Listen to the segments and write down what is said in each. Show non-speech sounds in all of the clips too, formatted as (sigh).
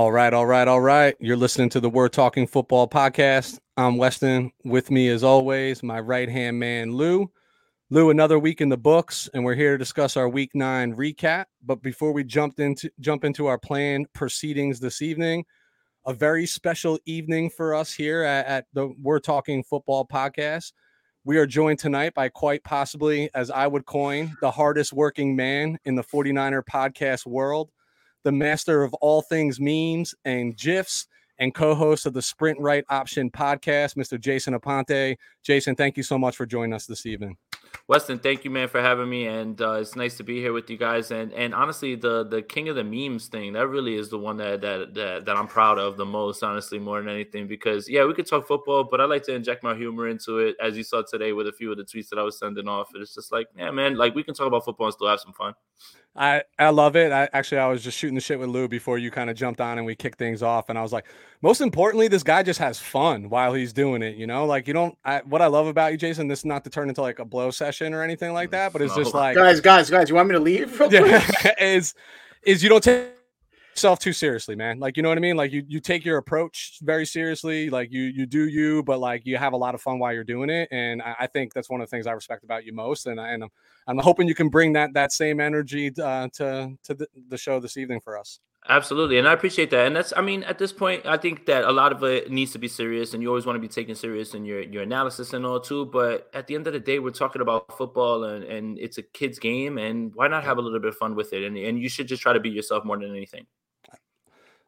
All right, all right, all right. You're listening to the We're Talking Football podcast. I'm Weston. With me, as always, my right hand man, Lou. Lou, another week in the books, and we're here to discuss our Week Nine recap. But before we jump into jump into our planned proceedings this evening, a very special evening for us here at, at the We're Talking Football podcast. We are joined tonight by quite possibly, as I would coin, the hardest working man in the 49er podcast world the master of all things memes and GIFs, and co host of the Sprint Right Option podcast, Mr. Jason Aponte. Jason, thank you so much for joining us this evening. Weston, thank you, man, for having me, and uh, it's nice to be here with you guys. And and honestly, the the king of the memes thing that really is the one that that that, that I'm proud of the most, honestly, more than anything. Because yeah, we could talk football, but I like to inject my humor into it, as you saw today with a few of the tweets that I was sending off. And It's just like, yeah, man, like we can talk about football and still have some fun. I I love it. I actually I was just shooting the shit with Lou before you kind of jumped on and we kicked things off, and I was like, most importantly, this guy just has fun while he's doing it. You know, like you don't. I, what I love about you, Jason, this is not to turn into like a blow session or anything like that, but it's just like guys, guys, guys. You want me to leave? Yeah, (laughs) is is you don't take yourself too seriously, man. Like you know what I mean? Like you you take your approach very seriously. Like you you do you, but like you have a lot of fun while you're doing it. And I, I think that's one of the things I respect about you most. And I, and I'm, I'm hoping you can bring that that same energy uh, to to the, the show this evening for us. Absolutely, and I appreciate that. And that's, I mean, at this point, I think that a lot of it needs to be serious, and you always want to be taken serious in your your analysis and all too. But at the end of the day, we're talking about football, and and it's a kids' game, and why not have a little bit of fun with it? And and you should just try to be yourself more than anything.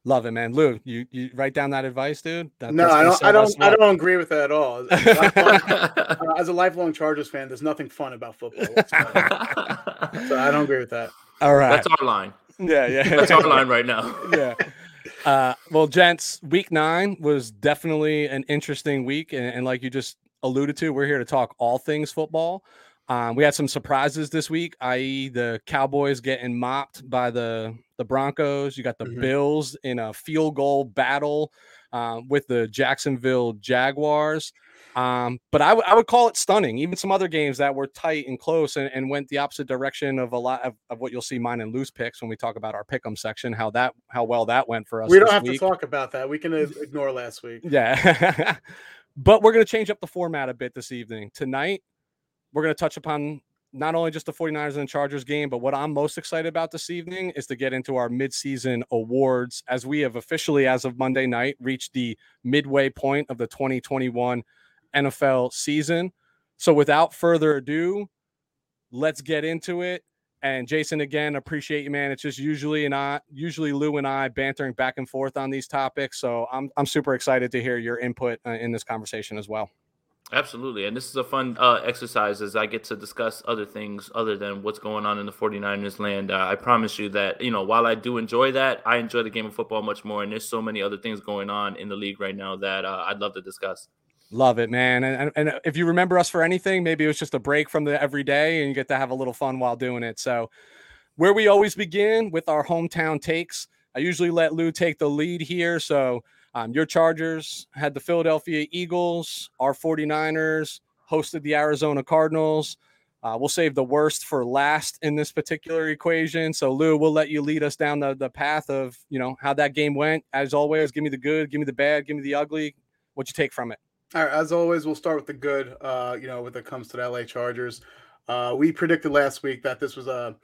Love it, man. Lou, you, you write down that advice, dude. That, no, I don't. I don't. I don't agree with that at all. As a, lifelong, (laughs) as a lifelong Chargers fan, there's nothing fun about football. (laughs) so I don't agree with that. All right, that's our line. Yeah, yeah, (laughs) that's our line right now. yeah. Uh, well, gents, week nine was definitely an interesting week, and, and like you just alluded to, we're here to talk all things football. Um, we had some surprises this week, i.e., the Cowboys getting mopped by the the Broncos. You got the mm-hmm. Bills in a field goal battle um, with the Jacksonville Jaguars. Um, but I, w- I would call it stunning. Even some other games that were tight and close and, and went the opposite direction of a lot of, of, what you'll see mine and loose picks when we talk about our pick'em section. How that how well that went for us. We don't have week. to talk about that. We can ignore last week. Yeah, (laughs) but we're gonna change up the format a bit this evening. Tonight, we're gonna touch upon not only just the 49ers and Chargers game, but what I'm most excited about this evening is to get into our midseason awards as we have officially, as of Monday night, reached the midway point of the 2021 NFL season. So without further ado, let's get into it. And Jason, again, appreciate you, man. It's just usually and I, usually Lou and I bantering back and forth on these topics. So I'm I'm super excited to hear your input uh, in this conversation as well. Absolutely. And this is a fun uh, exercise as I get to discuss other things other than what's going on in the 49ers land. Uh, I promise you that, you know, while I do enjoy that, I enjoy the game of football much more. And there's so many other things going on in the league right now that uh, I'd love to discuss. Love it, man. And, and, and if you remember us for anything, maybe it was just a break from the everyday and you get to have a little fun while doing it. So, where we always begin with our hometown takes, I usually let Lou take the lead here. So, um, your Chargers had the Philadelphia Eagles, our 49ers hosted the Arizona Cardinals. Uh, we'll save the worst for last in this particular equation. So, Lou, we'll let you lead us down the, the path of you know how that game went. As always, give me the good, give me the bad, give me the ugly. What you take from it? All right, as always, we'll start with the good. Uh, you know, when it comes to the LA Chargers, uh, we predicted last week that this was a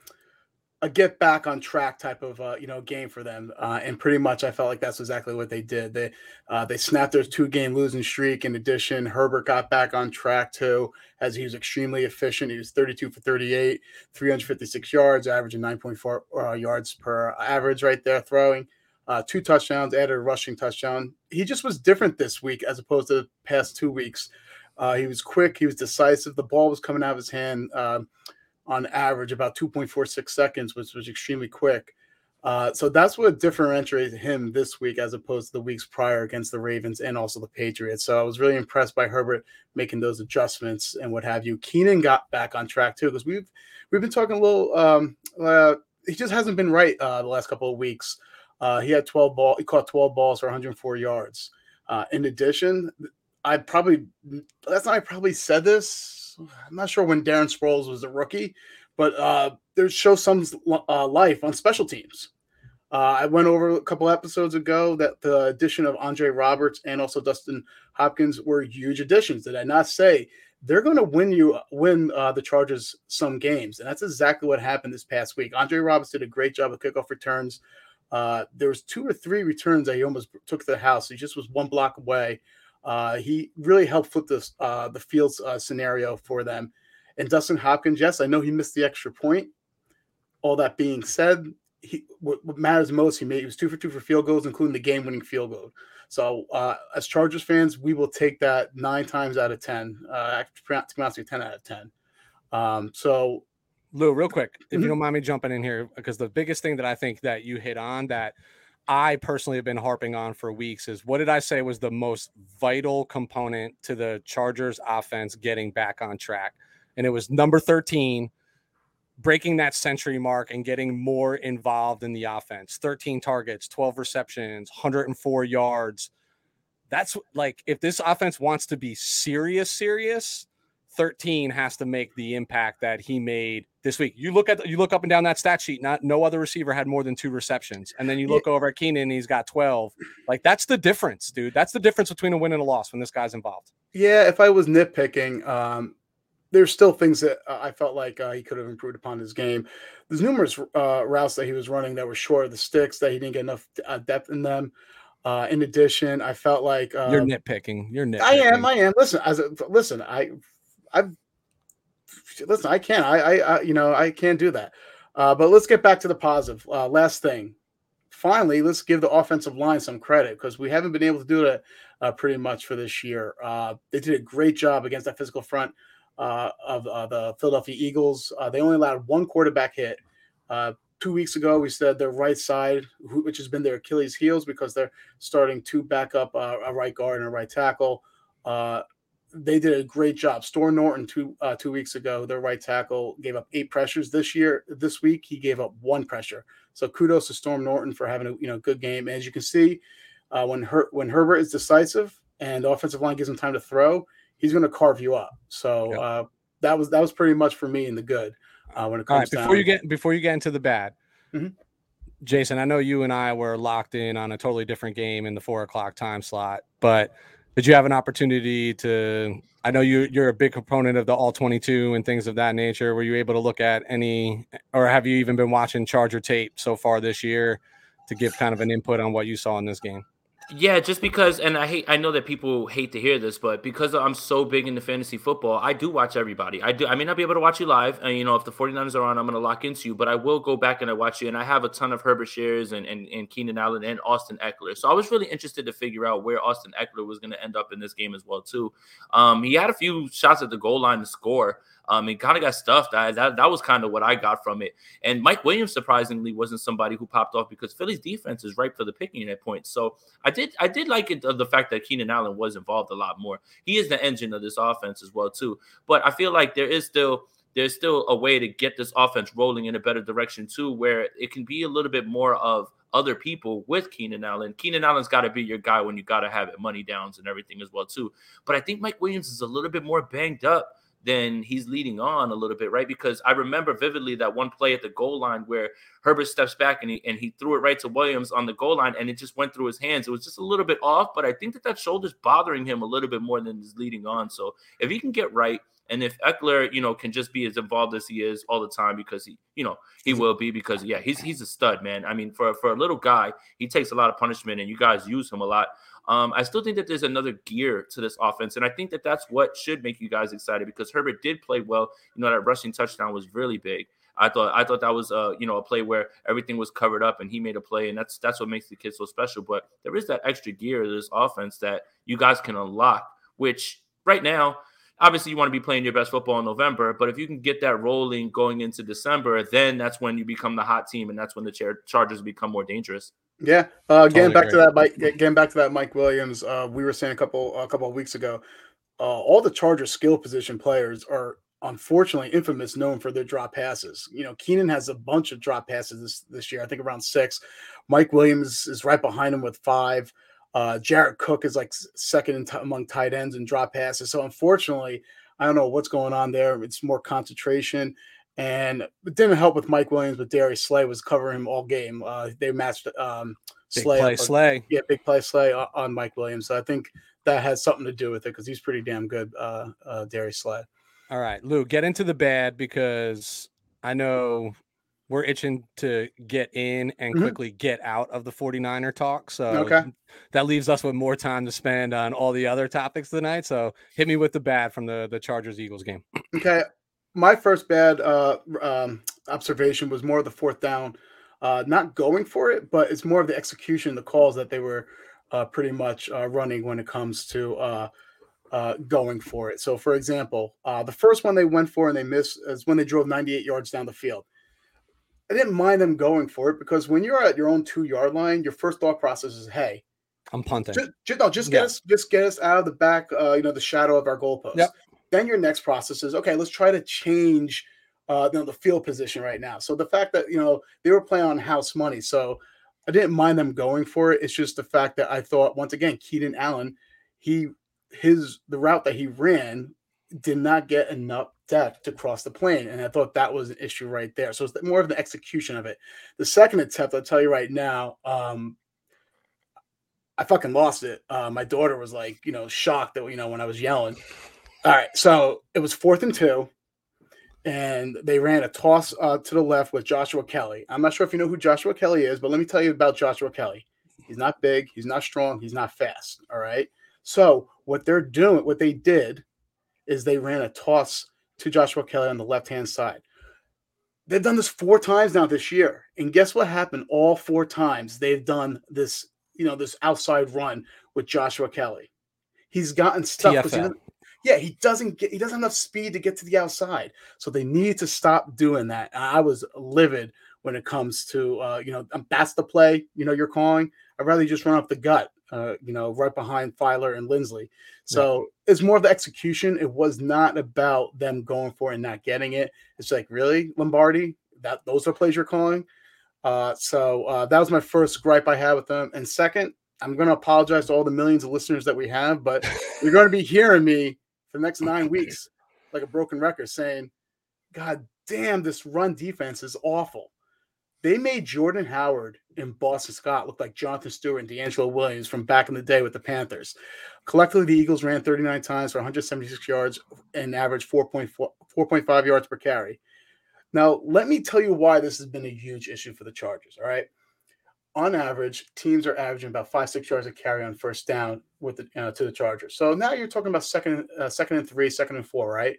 a get back on track type of uh, you know game for them, uh, and pretty much I felt like that's exactly what they did. They uh, they snapped their two game losing streak. In addition, Herbert got back on track too, as he was extremely efficient. He was 32 for 38, 356 yards, averaging 9.4 uh, yards per average right there throwing. Uh, two touchdowns, added a rushing touchdown. He just was different this week as opposed to the past two weeks. Uh, he was quick, he was decisive. The ball was coming out of his hand on average about 2.46 seconds, which was extremely quick. Uh, so that's what differentiated him this week as opposed to the weeks prior against the Ravens and also the Patriots. So I was really impressed by Herbert making those adjustments and what have you. Keenan got back on track too because we've we've been talking a little. Um, uh, he just hasn't been right uh, the last couple of weeks. Uh, he had 12 ball. He caught 12 balls for 104 yards. Uh, in addition, I probably last time I probably said this I'm not sure when Darren Sproles was a rookie, but uh, there shows some uh, life on special teams. Uh, I went over a couple episodes ago that the addition of Andre Roberts and also Dustin Hopkins were huge additions. Did I not say they're going to win you win uh, the Chargers some games? And that's exactly what happened this past week. Andre Roberts did a great job of kickoff returns. Uh, there was two or three returns that he almost took to the house. He just was one block away. Uh, he really helped flip this uh, the fields uh, scenario for them. And Dustin Hopkins, yes, I know he missed the extra point. All that being said, he what, what matters most, he made he was two for two for field goals, including the game-winning field goal. So, uh, as Chargers fans, we will take that nine times out of ten. Uh, to be honest, ten out of ten. Um, so, Lou, real quick, if mm-hmm. you don't mind me jumping in here, because the biggest thing that I think that you hit on that I personally have been harping on for weeks is what did I say was the most vital component to the Chargers offense getting back on track? And it was number 13 breaking that century mark and getting more involved in the offense 13 targets 12 receptions 104 yards that's like if this offense wants to be serious serious 13 has to make the impact that he made this week you look at you look up and down that stat sheet not no other receiver had more than two receptions and then you look yeah. over at keenan and he's got 12 like that's the difference dude that's the difference between a win and a loss when this guy's involved yeah if i was nitpicking um there's still things that uh, I felt like uh, he could have improved upon his game. There's numerous uh, routes that he was running that were short of the sticks that he didn't get enough uh, depth in them. Uh, in addition, I felt like you're um, nitpicking. You're nitpicking. I am. I am. Listen, as a, listen, I, I, listen. I can't. I, I, I, you know, I can't do that. Uh, but let's get back to the positive. last thing, finally, let's give the offensive line some credit because we haven't been able to do that uh, pretty much for this year. Uh, they did a great job against that physical front uh, of uh, the Philadelphia Eagles. Uh, they only allowed one quarterback hit. Uh, two weeks ago, we said their right side, which has been their Achilles' heels because they're starting to back up uh, a right guard and a right tackle. Uh, they did a great job. Storm Norton two two weeks ago, their right tackle gave up eight pressures this year. This week, he gave up one pressure. So kudos to Storm Norton for having a you know good game. And as you can see, when Her- when Herbert is decisive and the offensive line gives him time to throw, he's going to carve you up. So yep. uh, that was that was pretty much for me in the good uh, when it comes. before you get before you get into the bad, mm-hmm. Jason, I know you and I were locked in on a totally different game in the four o'clock time slot, but did you have an opportunity to? I know you you're a big component of the all twenty two and things of that nature. Were you able to look at any, or have you even been watching Charger tape so far this year to give kind of an input on what you saw in this game? Yeah, just because, and I hate, I know that people hate to hear this, but because I'm so big into fantasy football, I do watch everybody. I do. I may not be able to watch you live, and you know, if the 49ers are on, I'm going to lock into you, but I will go back and I watch you. And I have a ton of Herbert shares and, and, and Keenan Allen and Austin Ekeler. So I was really interested to figure out where Austin Ekeler was going to end up in this game as well, too. Um, he had a few shots at the goal line to score. Um, he kind of got stuffed. I, that that was kind of what I got from it. And Mike Williams surprisingly wasn't somebody who popped off because Philly's defense is ripe for the picking at points. So I did I did like it the fact that Keenan Allen was involved a lot more. He is the engine of this offense as well too. But I feel like there is still there's still a way to get this offense rolling in a better direction too, where it can be a little bit more of other people with Keenan Allen. Keenan Allen's got to be your guy when you got to have it money downs and everything as well too. But I think Mike Williams is a little bit more banged up then he's leading on a little bit, right? Because I remember vividly that one play at the goal line where Herbert steps back and he and he threw it right to Williams on the goal line, and it just went through his hands. It was just a little bit off, but I think that that shoulder's bothering him a little bit more than he's leading on. So if he can get right, and if Ekeler, you know, can just be as involved as he is all the time, because he, you know, he will be because yeah, he's he's a stud, man. I mean, for for a little guy, he takes a lot of punishment, and you guys use him a lot. Um, I still think that there's another gear to this offense, and I think that that's what should make you guys excited because Herbert did play well. You know that rushing touchdown was really big. I thought I thought that was uh you know a play where everything was covered up and he made a play, and that's that's what makes the kid so special. But there is that extra gear to this offense that you guys can unlock, which right now obviously you want to be playing your best football in November, but if you can get that rolling going into December, then that's when you become the hot team, and that's when the char- Chargers become more dangerous. Yeah, uh, getting totally back to that, Mike. Getting back to that, Mike Williams. Uh, we were saying a couple a couple of weeks ago, uh, all the Charger skill position players are unfortunately infamous, known for their drop passes. You know, Keenan has a bunch of drop passes this this year. I think around six. Mike Williams is right behind him with five. Uh, Jared Cook is like second t- among tight ends and drop passes. So unfortunately, I don't know what's going on there. It's more concentration And it didn't help with Mike Williams, but Darius Slay was covering him all game. Uh, they matched um, Big Slay. play, up- Slay. Yeah, big play Slay on, Mike Williams. So I think that has something to do with it because he's pretty damn good, uh, uh, Darius Slay. All right, Lou, get into the bad because I know we're itching to get in and Mhm. quickly get out of the 49er talk. So Okay. that leaves us with more time to spend on all the other topics tonight. So hit me with the bad from the, the Chargers Eagles game. Okay. My first bad uh, um, observation was more of the fourth down, uh, not going for it, but it's more of the execution, the calls that they were uh, pretty much uh, running when it comes to uh, uh, going for it. So, for example, uh, the first one they went for and they missed is when they drove 98 yards down the field. I didn't mind them going for it because when you're at your own two yard line, your first thought process is, "Hey, I'm punting. just, just, no, just get Yeah. us, just get us out of the back, uh, you know, the shadow of our goalpost. Yep. Then your next process is okay. Let's try to change, uh, you know, the field position right now. So the fact that you know they were playing on house money, so I didn't mind them going for it. It's just the fact that I thought once again, Keenan Allen, he his the route that he ran did not get enough depth to cross the plane, and I thought that was an issue right there. So it's more of the execution of it. The second attempt, I'll tell you right now, um, I fucking lost it. Uh, my daughter was like, you know, shocked that you know when I was yelling. All right, so it was fourth and two, and they ran a toss uh, to the left with Joshua Kelley. I'm not sure if you know who Joshua Kelley is, but let me tell you about Joshua Kelley. He's not big, he's not strong, he's not fast. All right. So what they're doing, what they did, is they ran a toss to Joshua Kelley on the left hand side. They've done this four times now this year, and guess what happened? All four times they've done this, you know, this outside run with Joshua Kelley. He's gotten stuck. 'Cause he TFL. doesn't- yeah, he doesn't get he doesn't have enough speed to get to the outside. So they need to stop doing that. And I was livid when it comes to uh, you know, um, that's the play, you know, you're calling. I'd rather just run up the gut, uh, you know, right behind Feiler and Linsley. So it's more of the execution. It was not about them going for it and not getting it. It's like, really, Lombardi? That those are plays you're calling. Uh, so uh, that was my first gripe I had with them. And second, I'm going to apologize to all the millions of listeners that we have, but (laughs) you're going to be hearing me for the next nine weeks like a broken record saying, God damn, this run defense is awful. They made Jordan Howard and Boston Scott look like Jonathan Stewart and DeAngelo Williams from back in the day with the Panthers. Collectively, the Eagles ran 39 times for 176 yards and averaged 4.4 4.5 yards per carry. Now, let me tell you why this has been a huge issue for the Chargers. All right. On average, teams are averaging about five, six yards a carry on first down with the, uh, to the Chargers. So now you're talking about second, uh, second and three, second and four, right?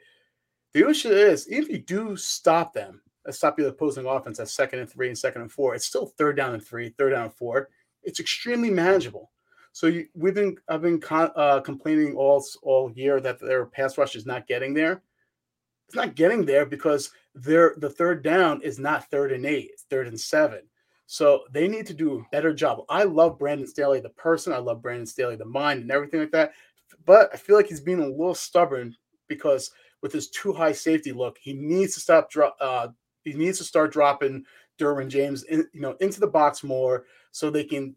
The issue is, if you do stop them, uh, stop the opposing offense at second and three and second and four, it's still third down and three, third down and four. It's extremely manageable. So you, we've been, I've been con, uh, complaining all all year that their pass rush is not getting there. It's not getting there because their the third down is not third and eight, it's third and seven. So they need to do a better job. I love Brandon Staley, the person. I love Brandon Staley, the mind, and everything like that. But I feel like he's being a little stubborn because with his too high safety look, he needs to stop. Uh, he needs to start dropping Derwin James, in, you know, into the box more so they can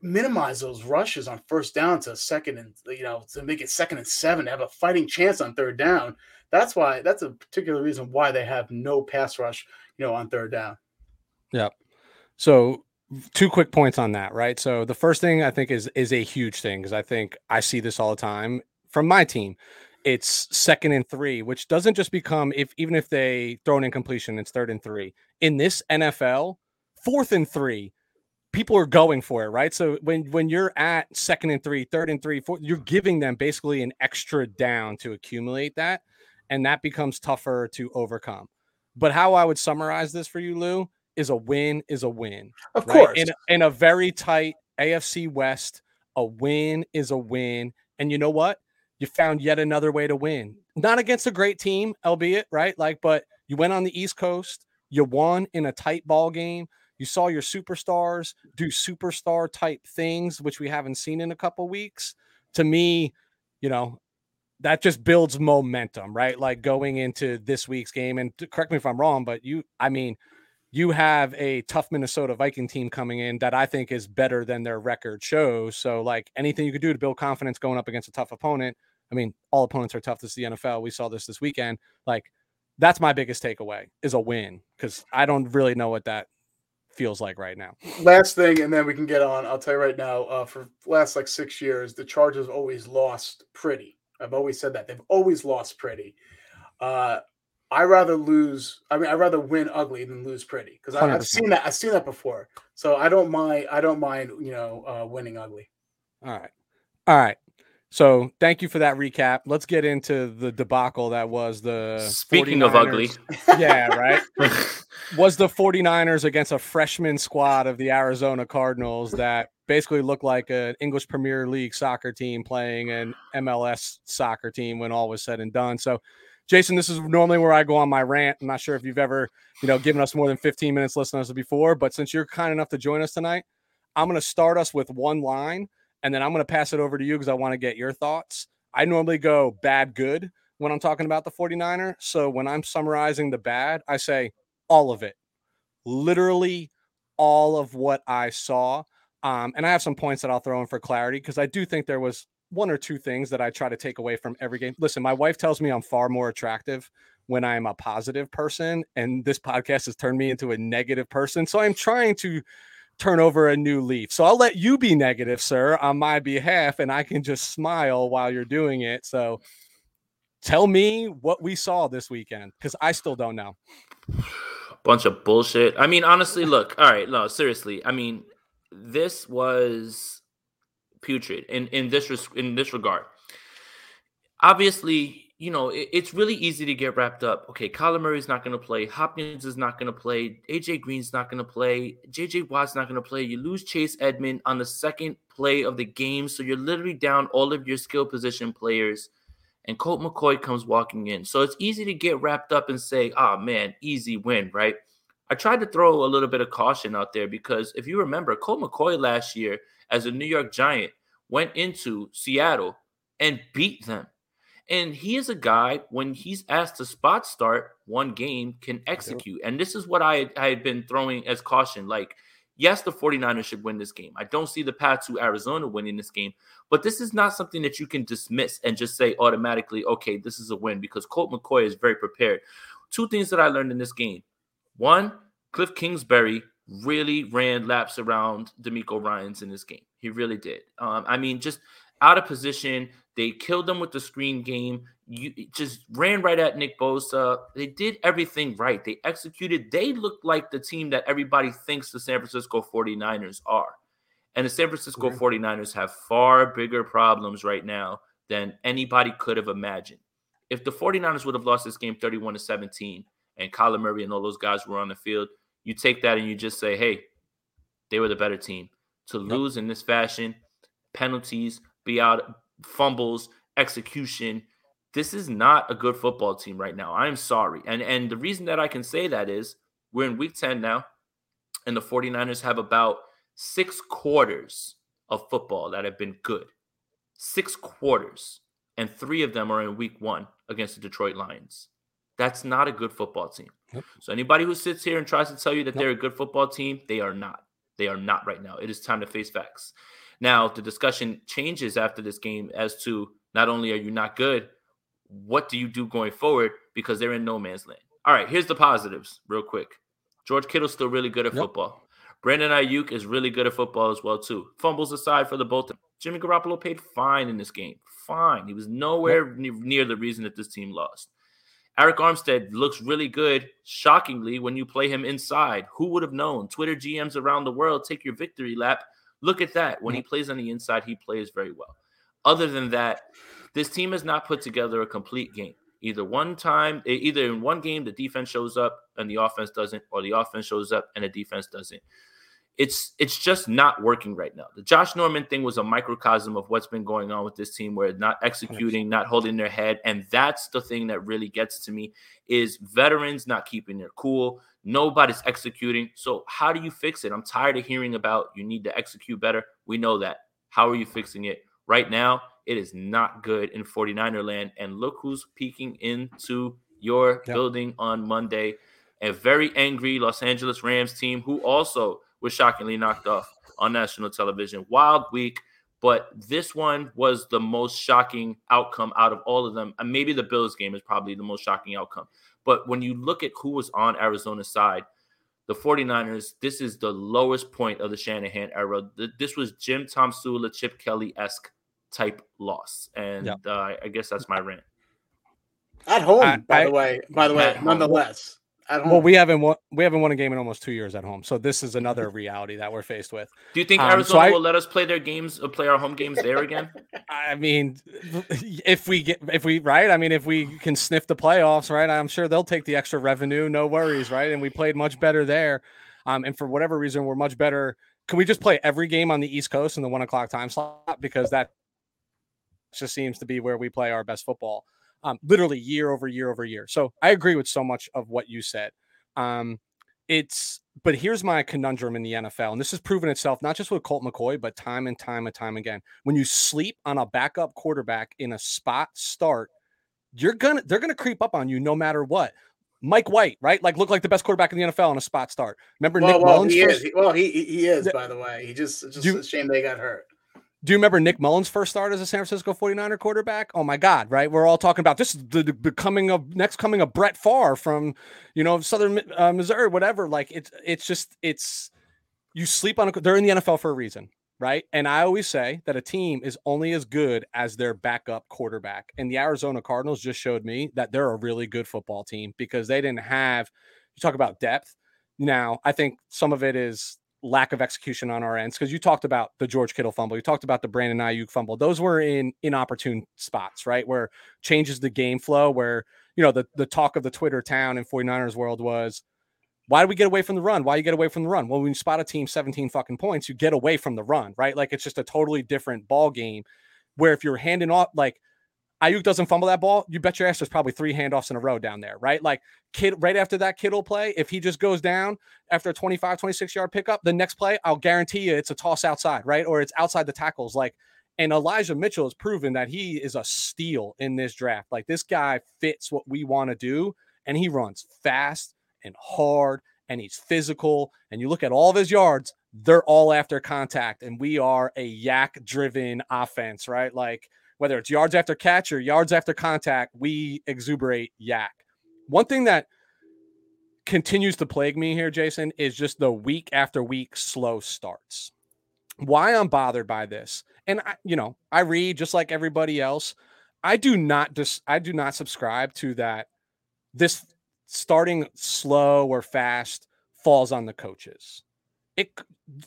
minimize those rushes on first down to second and you know to make it second and seven to have a fighting chance on third down. That's why that's a particular reason why they have no pass rush, you know, on third down. So two quick points on that, right? So the first thing I think is is a huge thing because I think I see this all the time from my team. It's second and three, which doesn't just become if even if they throw an incompletion, it's third and three. In this NFL, fourth and three, people are going for it, right? So when when you're at second and three, third and three, fourth, you're giving them basically an extra down to accumulate that, and that becomes tougher to overcome. But how I would summarize this for you, Lou, is a win is a win. Of right? course, In, in a very tight AFC West, a win is a win. And you know what? You found yet another way to win. Not against a great team, albeit, right? Like, but you went on the East Coast, you won in a tight ball game. You saw your superstars do superstar type things, which we haven't seen in a couple weeks. To me, you know, that just builds momentum, right? Like going into this week's game. And correct me if I'm wrong, but you, I mean, you have a tough Minnesota Viking team coming in that I think is better than their record shows. So, like anything you could do to build confidence going up against a tough opponent. I mean, all opponents are tough. This is the NFL. We saw this this weekend. Like, that's my biggest takeaway is a win because I don't really know what that feels like right now. Last thing, and then we can get on. I'll tell you right now. Uh, for last like six years, the Chargers always lost pretty. I've always said that they've always lost pretty. Uh, I rather lose. I mean, I rather win ugly than lose pretty because I've seen that. I've seen that before. So I don't mind. I don't mind. You know, uh, winning ugly. All right, all right. So thank you for that recap. Let's get into the debacle that was the Speaking 49ers. of ugly. Yeah, right. (laughs) was the 49ers against a freshman squad of the Arizona Cardinals that basically looked like an English Premier League soccer team playing an MLS soccer team when all was said and done. So Jason, this is normally where I go on my rant. I'm not sure if you've ever, you know, given us more than 15 minutes listening to us before, but since you're kind enough to join us tonight, I'm going to start us with one line and then I'm going to pass it over to you because I want to get your thoughts. I normally go bad, good when I'm talking about the 49er. So when I'm summarizing the bad, I say all of it, literally all of what I saw. Um, and I have some points that I'll throw in for clarity because I do think there was one or two things that I try to take away from every game. Listen, my wife tells me I'm far more attractive when I'm a positive person, and this podcast has turned me into a negative person. So I'm trying to turn over a new leaf. So I'll let you be negative, sir, on my behalf, and I can just smile while you're doing it. So tell me what we saw this weekend because I still don't know. Bunch of bullshit. I mean, honestly, look, all right, no, seriously. I mean, this was putrid in, in this in this regard. Obviously, you know, it, it's really easy to get wrapped up. Okay, Kyler Murray's not going to play. Hopkins is not going to play. AJ Green's not going to play. JJ Watt's not going to play. You lose Chase Edmond on the second play of the game. So you're literally down all of your skill position players. And Colt McCoy comes walking in. So it's easy to get wrapped up and say, oh man, easy win, right? I tried to throw a little bit of caution out there because if you remember, Colt McCoy last year as a New York Giant went into Seattle and beat them and he is a guy, when he's asked to spot start one game, can execute. And this is what I, I had been throwing as caution. Like, yes, the 49ers should win this game. I don't see the path to Arizona winning this game, but this is not something that you can dismiss and just say automatically, okay, this is a win because Colt McCoy is very prepared. Two things that I learned in this game. One, Cliff Kingsbury really ran laps around DeMeco Ryans in this game. He really did. Um, I mean, just out of position, they killed them with the screen game. You just ran right at Nick Bosa. They did everything right. They executed. They looked like the team that everybody thinks the San Francisco 49ers are. And the San Francisco mm-hmm. 49ers have far bigger problems right now than anybody could have imagined. If the 49ers would have lost this game 31 to 17 and Kyler Murray and all those guys were on the field, you take that and you just say, hey, they were the better team. To yep. lose in this fashion, penalties, be out fumbles, execution. This is not a good football team right now. I'm sorry. And and the reason that I can say that is we're in week 10 now, and the 49ers have about six quarters of football that have been good. Six quarters. And three of them are in week one against the Detroit Lions. That's not a good football team. Yep. So anybody who sits here and tries to tell you that they're a good football team, they are not. They are not right now. It is time to face facts. Now, the discussion changes after this game as to not only are you not good, what do you do going forward because they're in no man's land. All right, here's the positives, real quick. George Kittle's still really good at yep. football. Brandon Aiyuk is really good at football as well too. Fumbles aside for the both. Jimmy Garoppolo paid fine in this game. Fine. He was nowhere yep. near the reason that this team lost. Arik Armstead looks really good, shockingly, when you play him inside. Who would have known? Twitter GMs around the world take your victory lap Look at that. When he plays on the inside, he plays very well. Other than that, this team has not put together a complete game. Either one time, either in one game, the defense shows up and the offense doesn't, or the offense shows up and the defense doesn't. It's it's just not working right now. The Josh Norman thing was a microcosm of what's been going on with this team, where not executing, not holding their head, and that's the thing that really gets to me is veterans not keeping their cool, Nobody's executing. So, how do you fix it? I'm tired of hearing about you need to execute better. We know that. How are you fixing it? Right now, it is not good in 49er land. And look who's peeking into your yep. building on Monday. A very angry Los Angeles Rams team who also was shockingly knocked off on national television. Wild week, but this one was the most shocking outcome out of all of them. And maybe the Bills game is probably the most shocking outcome. But when you look at who was on Arizona's side, the 49ers, this is the lowest point of the Shanahan era. This was Jim Tomsula, Chip Kelly esque type loss. And yep. uh, I guess that's my rant. At home, I, by I, the way. By the way, nonetheless. Well, we haven't won, we haven't won a game in almost two years at home, so this is another (laughs) reality that we're faced with. Do you think um, Arizona so I, will let us play their games, uh, play our home games there again? (laughs) I mean, if we get, if we right, I mean, if we can sniff the playoffs, right, I'm sure they'll take the extra revenue, no worries, right? And we played much better there, um, and for whatever reason, we're much better. Can we just play every game on the East Coast in the one o'clock time slot because that just seems to be where we play our best football? Um, literally year over year over year. So I agree with so much of what you said. Um, it's but here's my conundrum in the NFL, and this has proven itself not just with Colt McCoy, but time and time and time again. When you sleep on a backup quarterback in a spot start, you're gonna they're gonna creep up on you no matter what. Mike White, right? Like look like the best quarterback in the NFL on a spot start. Remember well, Nick well, Mullens? He first... is. Well, he he is, by the way. He just just you, a shame they got hurt. Do you remember Nick Mullens' first start as a San Francisco 49er quarterback? Oh my God, right? We're all talking about this is the, the coming of next coming of Brett Favre from, you know, Southern uh, Missouri, whatever. Like it's it's just it's you sleep on a they're in the NFL for a reason, right? And I always say that a team is only as good as their backup quarterback. And the Arizona Cardinals just showed me that they're a really good football team because they didn't have you talk about depth. Now, I think some of it is lack of execution on our ends because you talked about the George Kittle fumble, you talked about the Brandon Aiyuk fumble. Those were in inopportune spots, right? Where changes the game flow. Where you know the the talk of the Twitter town in 49ers world was, why do we get away from the run? Why you get away from the run? Well, when you spot a team 17 fucking points, you get away from the run, right? Like it's just a totally different ball game. Where if you're handing off like Aiyuk doesn't fumble that ball, you bet your ass there's probably three handoffs in a row down there, right? Like kid right after that Kittle play, if he just goes down after a 25, 26 yard pickup, the next play, I'll guarantee you it's a toss outside, right? Or it's outside the tackles. Like, and Elijah Mitchell has proven that he is a steal in this draft. Like this guy fits what we want to do, and he runs fast and hard and he's physical. And you look at all of his yards, they're all after contact, and we are a yak driven offense, right? Like whether it's yards after catch or yards after contact, we exuberate yak. One thing that continues to plague me here, Jason, is just the week after week slow starts. Why I'm bothered by this, and I, you know, I read just like everybody else. I do not just I do not subscribe to that. This starting slow or fast falls on the coaches. It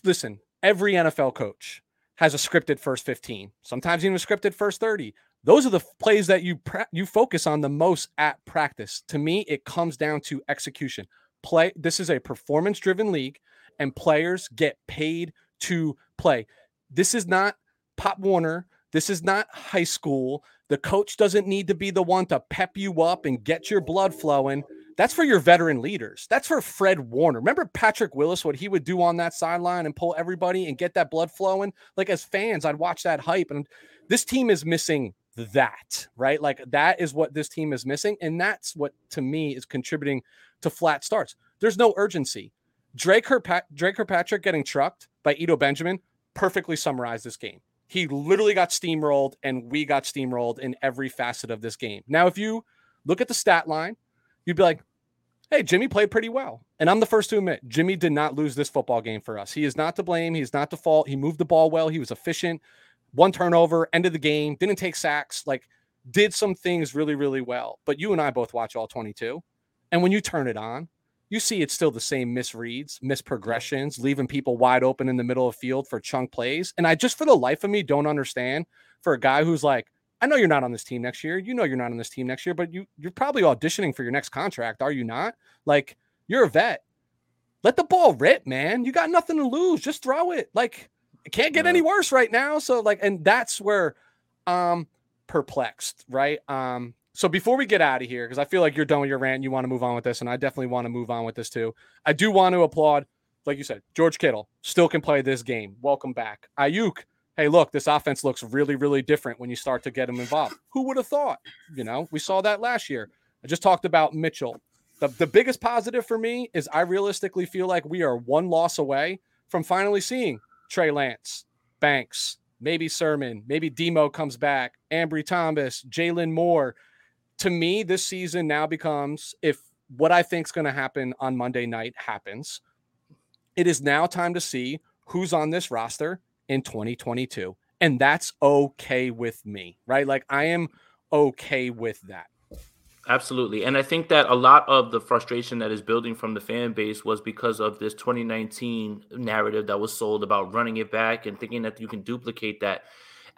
listen, every NFL coach has a scripted first 15, sometimes even a scripted first 30. Those are the plays that you you focus on the most at practice. To me, it comes down to execution. Play. This is a performance driven league, and players get paid to play. This is not Pop Warner. This is not high school. The coach doesn't need to be the one to pep you up and get your blood flowing. That's for your veteran leaders. That's for Fred Warner. Remember Patrick Willis, what he would do on that sideline and pull everybody and get that blood flowing? Like as fans, I'd watch that hype. And this team is missing that, right? Like that is what this team is missing. And that's what to me is contributing to flat starts. There's no urgency. Drake, Kirkpat- Dre Kirkpatrick getting trucked by Eno Benjamin perfectly summarized this game. He literally got steamrolled, and we got steamrolled in every facet of this game. Now, if you look at the stat line, you'd be like, hey, Jimmy played pretty well. And I'm the first to admit, Jimmy did not lose this football game for us. He is not to blame. He's not to fault. He moved the ball well. He was efficient. One turnover, ended the game, didn't take sacks, like did some things really, really well. But you and I both watch all 22. And when you turn it on, you see it's still the same misreads, misprogressions, leaving people wide open in the middle of the field for chunk plays. And I just, for the life of me, don't understand for a guy who's like, I know you're not on this team next year. You know you're not on this team next year, but you you're probably auditioning for your next contract, are you not? Like you're a vet. Let the ball rip, man. You got nothing to lose. Just throw it. Like it can't get any worse right now. So like, and that's where I'm perplexed, right? Um, so before we get out of here, because I feel like you're done with your rant, you want to move on with this, and I definitely want to move on with this too. I do want to applaud, like you said, George Kittle still can play this game. Welcome back, Aiyuk hey, look, this offense looks really, really different when you start to get them involved. Who would have thought? You know, we saw that last year. I just talked about Mitchell. The, the biggest positive for me is I realistically feel like we are one loss away from finally seeing Trey Lance, Banks, maybe Sermon, maybe Demo comes back, Ambry Thomas, Jaylon Moore. to me, this season now becomes if what I think is going to happen on Monday night happens, it is now time to see who's on this roster in 2022. And that's okay with me, right? Like I am okay with that. Absolutely. And I think that a lot of the frustration that is building from the fan base was because of this 2019 narrative that was sold about running it back and thinking that you can duplicate that.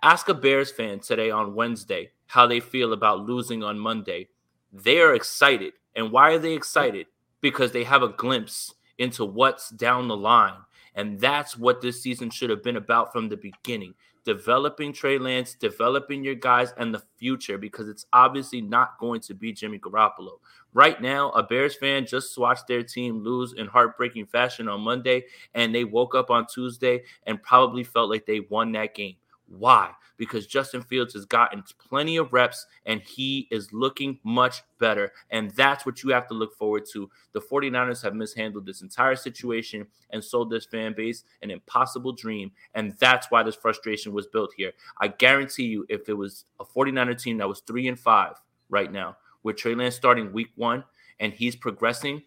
Ask a Bears fan today on Wednesday how they feel about losing on Monday. They are excited. And why are they excited? Because they have a glimpse into what's down the line. And that's what this season should have been about from the beginning developing Trey Lance, developing your guys and the future because it's obviously not going to be Jimmy Garoppolo. Right now, a Bears fan just watched their team lose in heartbreaking fashion on Monday, and they woke up on Tuesday and probably felt like they won that game. Why? Because Justin Fields has gotten plenty of reps and he is looking much better. And that's what you have to look forward to. The 49ers have mishandled this entire situation and sold this fan base an impossible dream. And that's why this frustration was built here. I guarantee you, if it was a 49er team that was three and five right now, with Trey Lance starting week one and he's progressing,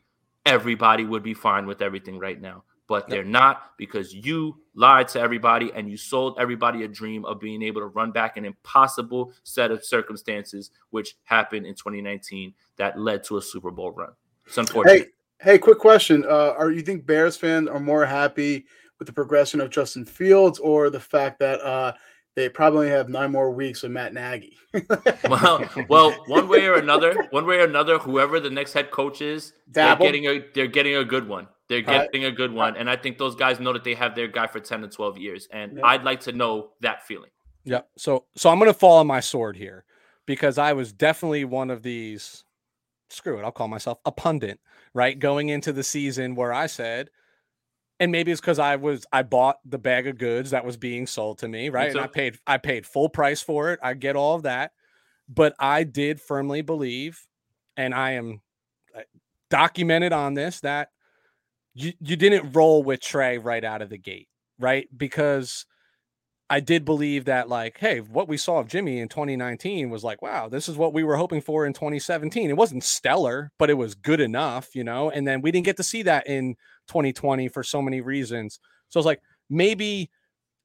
everybody would be fine with everything right now but they're not because you lied to everybody and you sold everybody a dream of being able to run back an impossible set of circumstances, which happened in 2019 that led to a Super Bowl run. It's unfortunate. Hey, hey, quick question: uh, Are you think Bears fans are more happy with the progression of Justin Fields or the fact that uh, they probably have nine more weeks with Matt Nagy. (laughs) well, well, one way or another, one way or another, whoever the next head coach is, Dabble. they're getting a they're getting a good one. They're getting a good one, and I think those guys know that they have their guy for ten to twelve years, and yep. I'd like to know that feeling. Yeah. So, so I'm going to fall on my sword here because I was definitely one of these. Screw it, I'll call myself a pundit, right? Going into the season where I said, and maybe it's because I was I bought the bag of goods that was being sold to me, right? Me and I paid I paid full price for it. I get all of that, but I did firmly believe, and I am uh, documented on this that you you didn't roll with Trey right out of the gate, right? Because I did believe that like, hey, what we saw of Jimmy in 2019 was like, wow, this is what we were hoping for in 2017. It wasn't stellar, but it was good enough, you know. And then we didn't get to see that in 2020 for so many reasons. So it's like maybe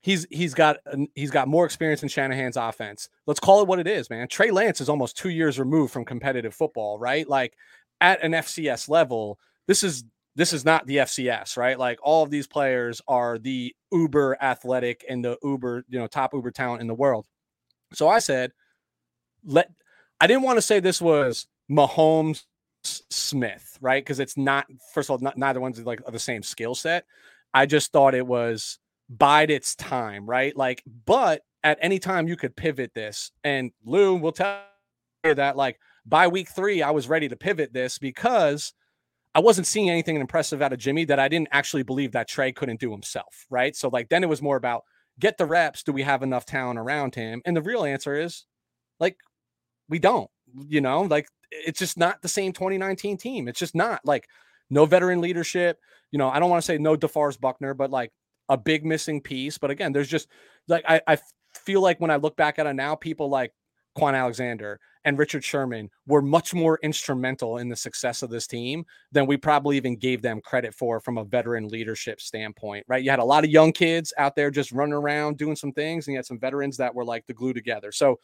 he's he's got he's got more experience in Shanahan's offense. Let's call it what it is, man. Trey Lance is almost two years removed from competitive football, right? Like at an FCS level, this is this is not the FCS, right? Like all of these players are the uber athletic and the uber, you know, top uber talent in the world. So I said, let I didn't want to say this was Mahomes Smith, right? Because it's not, first of all, not, neither one's like the same skill set. I just thought it was bide its time, right? Like, but at any time you could pivot this. And Lou will tell you that, like, by week three, I was ready to pivot this because I wasn't seeing anything impressive out of Jimmy that I didn't actually believe that Trey couldn't do himself. Right. So, like, then it was more about get the reps. Do we have enough talent around him? And the real answer is like, we don't, you know, like it's just not the same 2019 team. It's just not like no veteran leadership. You know, I don't want to say no DeForest Buckner, but like a big missing piece. But again, there's just like, I, I feel like when I look back at it now, people like Kwon Alexander and Richard Sherman were much more instrumental in the success of this team than we probably even gave them credit for from a veteran leadership standpoint, right? You had a lot of young kids out there just running around doing some things, and you had some veterans that were like the glue together. So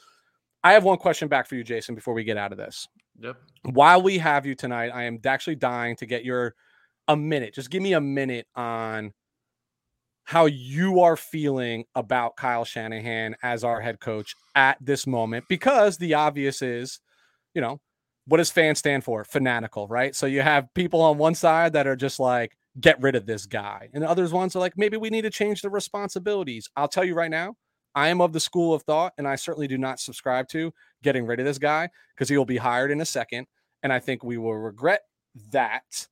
I have one question back for you, Jason, before we get out of this. Yep. While we have you tonight, I am actually dying to get your a minute. Just give me a minute on how you are feeling about Kyle Shanahan as our head coach at this moment because the obvious is, you know, what does fan stand for? Fanatical, right? So you have people on one side that are just like, get rid of this guy. And others ones are like, maybe we need to change the responsibilities. I'll tell you right now, I am of the school of thought, and I certainly do not subscribe to getting rid of this guy because he will be hired in a second. And I think we will regret that.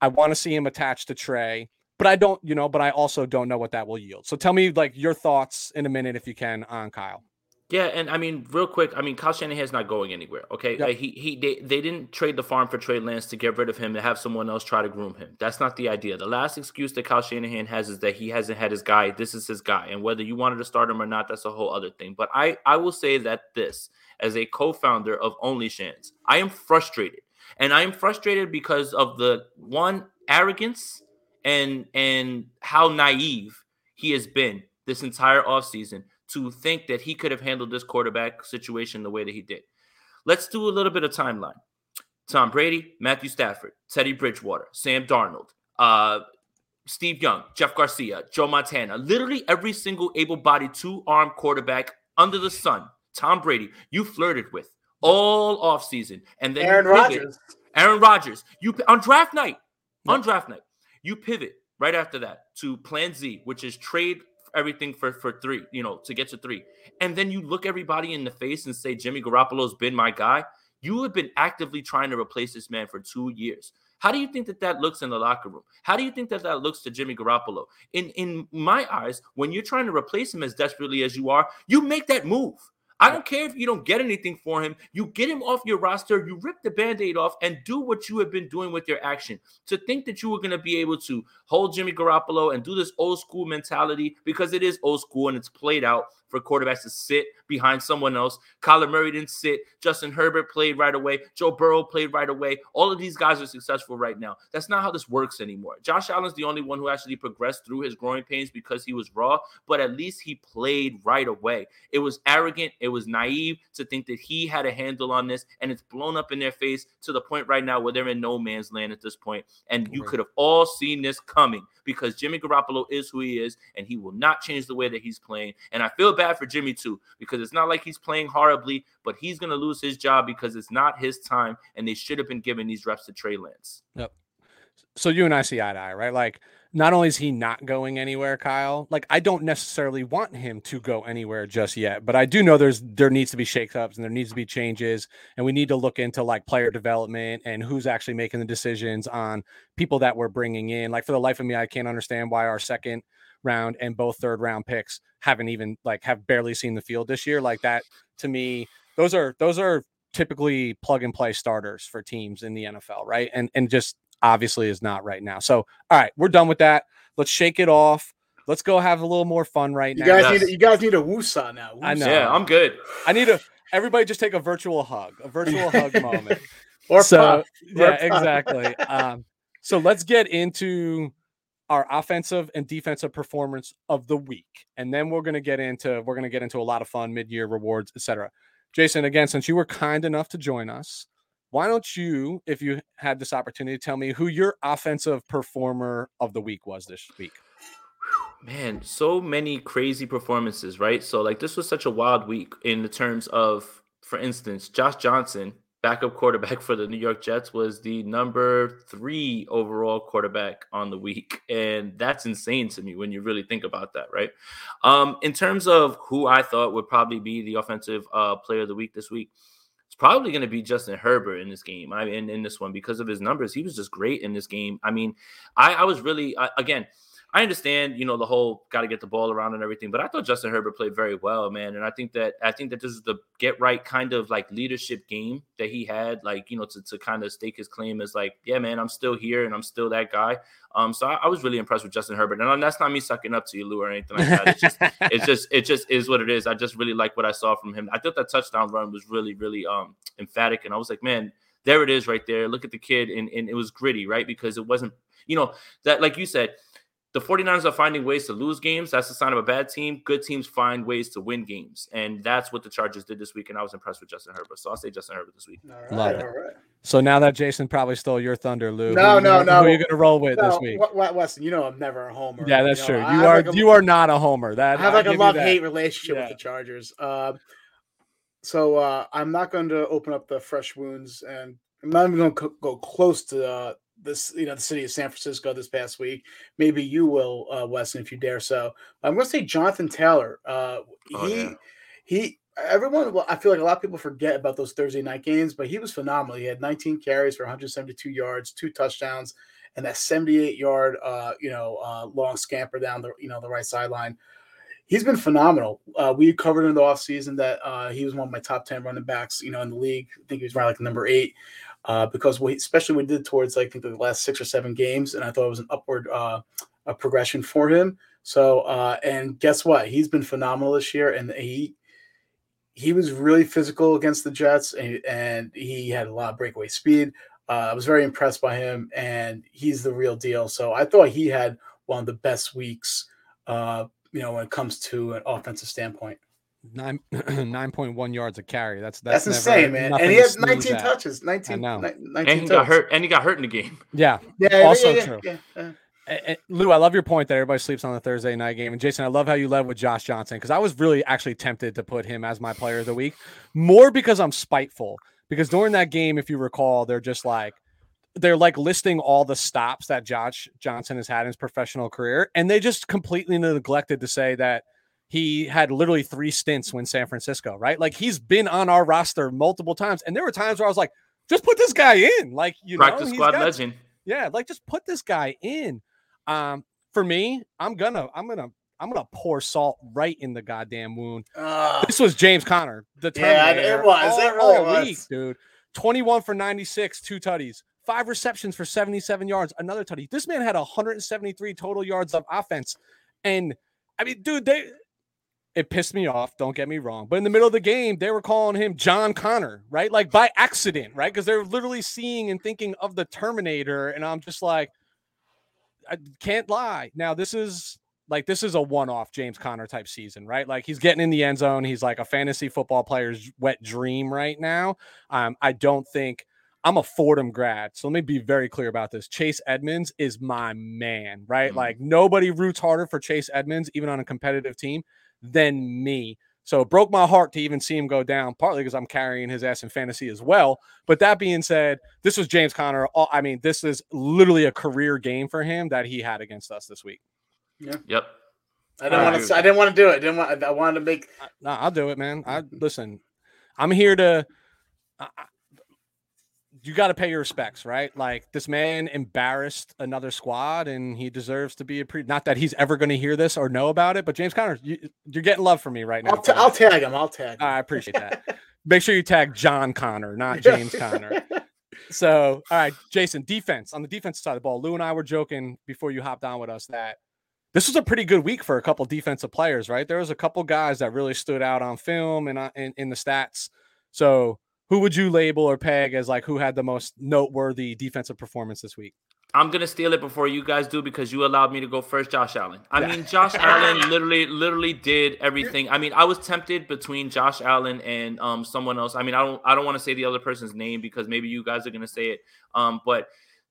I want to see him attached to Trey but I don't, you know, but I also don't know what that will yield. So tell me like your thoughts in a minute if you can on Kyle. Yeah, and I mean, real quick, I mean, Kyle Shanahan's not going anywhere. Okay, Yep. like, he he they, they didn't trade the farm for Trey Lance to get rid of him to have someone else try to groom him. That's not the idea. The last excuse that Kyle Shanahan has is that he hasn't had his guy. This is his guy, and whether you wanted to start him or not, that's a whole other thing. But I I will say that this, as a co-founder of OnlyShans, I am frustrated, and I am frustrated because of the one arrogance and and how naive he has been this entire offseason to think that he could have handled this quarterback situation the way that he did. Let's do a little bit of timeline. Tom Brady, Matthew Stafford, Teddy Bridgewater, Sam Darnold, uh, Steve Young, Jeff Garcia, Joe Montana, literally every single able bodied two arm quarterback under the sun, Tom Brady, you flirted with all offseason. And then Aaron Rodgers. Aaron Rodgers, you on draft night, on draft night, you pivot right after that to Plan Z, which is trade everything for for three, you know, to get to three, and then you look everybody in the face and say Jimmy Garoppolo's been my guy. You have been actively trying to replace this man for two years. How do you think that that looks in the locker room? How do you think that that looks to Jimmy Garoppolo? In in my eyes, when you're trying to replace him as desperately as you are, you make that move. I don't care if you don't get anything for him. You get him off your roster, you rip the band aid off, and do what you have been doing with your action. To think that you were going to be able to hold Jimmy Garoppolo and do this old school mentality because it is old school and it's played out for quarterbacks to sit behind someone else. Kyler Murray didn't sit. Justin Herbert played right away. Joe Burrow played right away. All of these guys are successful right now. That's not how this works anymore. Josh Allen's the only one who actually progressed through his growing pains because he was raw, but at least he played right away. It was arrogant. It was naive to think that he had a handle on this, and it's blown up in their face to the point right now where they're in no man's land at this point. And you Right. could have all seen this coming because Jimmy Garoppolo is who he is, and he will not change the way that he's playing. And I feel bad for Jimmy too because it's not like he's playing horribly, but he's going to lose his job because it's not his time, and they should have been giving these reps to Trey Lance. Yep. So you and I see eye to eye, right? Like, not only is he not going anywhere, Kyle, like I don't necessarily want him to go anywhere just yet, but I do know there's there needs to be shakeups and there needs to be changes, and we need to look into like player development and who's actually making the decisions on people that we're bringing in. Like for the life of me, I can't understand why our second round and both third round picks haven't even like have barely seen the field this year. Like that to me, those are those are typically plug and play starters for teams in the NFL, right? And and just obviously is not right now. So, all right, we're done with that. Let's shake it off. Let's go have a little more fun right You now. guys Yes. need you guys need a woosah now. I know. Yeah, I'm good. I need a everybody just take a virtual hug, a virtual (laughs) hug moment. Or so puff. yeah, Or exactly. Um, so let's get into our offensive and defensive performance of the week, and then we're gonna get into we're gonna get into a lot of fun mid-year rewards, etc. Jason, again, since you were kind enough to join us, why don't you, if you had this opportunity, tell me who your offensive performer of the week was this week? Man, so many crazy performances, right? So, like, this was such a wild week in the terms of, for instance, Josh Johnson, backup quarterback (laughs) for the New York Jets, was the number three overall quarterback on the week. And that's insane to me when you really think about that, right? Um, in terms of who I thought would probably be the offensive uh, player of the week this week, probably going to be Justin Herbert in this game. I in, in this one because of his numbers. He was just great in this game. I mean, I, I was really I, again. I understand, you know, the whole got to get the ball around and everything, but I thought Justin Herbert played very well, man. And I think that I think that this is the get right kind of like leadership game that he had, like you know, to, to kind of stake his claim as like, yeah, man, I'm still here and I'm still that guy. Um, so I, I was really impressed with Justin Herbert, and that's not me sucking up to you, Lou, or anything like that. It's just, (laughs) it's just, it just is what it is. I just really like what I saw from him. I thought that touchdown run was really, really um emphatic, and I was like, man, there it is right there. Look at the kid, and, and it was gritty, right? Because it wasn't, you know, that like you said, the 49ers are finding ways to lose games. That's a sign of a bad team. Good teams find ways to win games. And that's what the Chargers did this week. And I was impressed with Justin Herbert. So I'll say Justin Herbert this week. All right, Love it. all right. So now that Jason probably stole your thunder, Lou, No, who, no, who no. are you going to roll with this week? Wa- Wa- Weston, you know I'm never a homer. Yeah, that's you true. know, I You are like a- you are not a homer. That I have I'll like a love hate relationship Yeah. with the Chargers. Um, so uh, I'm not going to open up the fresh wounds, and I'm not even going to go close to uh, this, you know, the city of San Francisco this past week. Maybe you will, uh, Weston, if you dare. So I'm going to say Jonathan Taylor. Uh, Oh, he yeah. he. Everyone, well, I feel like a lot of people forget about those Thursday night games, but he was phenomenal. He had 19 carries for 172 yards, two touchdowns, and that 78 yard, uh, you know, uh, long scamper down the, you know, the right sideline he's been phenomenal. Uh, we covered in the offseason that uh, he was one of my top 10 running backs, you know, in the league. I think he was around like number eight uh, because we, especially we did towards I think the last six or seven games, and I thought it was an upward uh, progression for him. So, uh, and guess what? He's been phenomenal this year, and he he was really physical against the Jets, and, and he had a lot of breakaway speed. Uh, I was very impressed by him, and he's the real deal. So I thought he had one of the best weeks, uh, you know, when it comes to an offensive standpoint. Nine (clears throat) nine point one yards a carry. That's that's, that's insane, man. And he has 19 at. touches. 19, 19 and he touches. got hurt. And he got hurt in the game. (laughs) Yeah. Yeah. Also yeah, true. Yeah, yeah. And, Lou, I love your point that everybody sleeps on the Thursday night game. And Jason, I love how you led with Josh Johnson because I was really actually tempted to put him as my player of the week, more because I'm spiteful. Because during that game, if you recall, they're just like they're like listing all the stops that Josh Johnson has had in his professional career, and they just completely neglected to say that he had literally three stints when San Francisco, right? Like he's been on our roster multiple times, and there were times where I was like, just put this guy in, like you practice know, squad got, legend. Yeah, like just put this guy in. Um, for me, I'm gonna, I'm gonna, I'm gonna pour salt right in the goddamn wound. Uh, This was James Conner, the Yeah, it was. all, It really all was. week, dude. 21 for 96, two tutties, five receptions for 77 yards, another tutty. This man had 173 total yards of offense, and I mean, dude, they it pissed me off. Don't get me wrong, but in the middle of the game, they were calling him John Connor, right? Like by accident, right? Because they're literally seeing and thinking of the Terminator, and I'm just like, I can't lie. Now this is like this is a one-off James Conner type season, right? Like he's getting in the end zone. He's like a fantasy football player's wet dream right now. Um, I don't think I'm a Fordham grad, so let me be very clear about this. Chase Edmonds is my man, right? Mhm. Like nobody roots harder for Chase Edmonds, even on a competitive team, than me. So it broke my heart to even see him go down, partly because I'm carrying his ass in fantasy as well. But that being said, this was James Conner. Uh, I mean, this is literally a career game for him that he had against us this week. Yeah. Yep. I didn't I want to. I didn't want to do it. I didn't want. I wanted to make. I- No, I'll do it, man. I mm-hmm. listen. I'm here to. I, I- you got to pay your respects, right? Like this man embarrassed another squad, and he deserves to be a pre. Not that he's ever going to hear this or know about it, but James Conner, you, you're getting love from me right now. I'll, for I'll tag him. I'll tag. Him. I appreciate that. Make sure you tag John Connor, not James Conner. So, all right, Jason, defense on the defensive side of the ball. Lou and I were joking before you hopped on with us that this was a pretty good week for a couple defensive players, right? There was a couple guys that really stood out on film and uh, in, in the stats. So, who would you label or peg as like who had the most noteworthy defensive performance this week? I'm gonna steal it before you guys do because you allowed me to go first, Josh Allen. I mean, Josh (laughs) Allen literally, literally did everything. I mean, I was tempted between Josh Allen and um someone else. I mean, I don't, I don't want to say the other person's name because maybe you guys are gonna say it. Um, but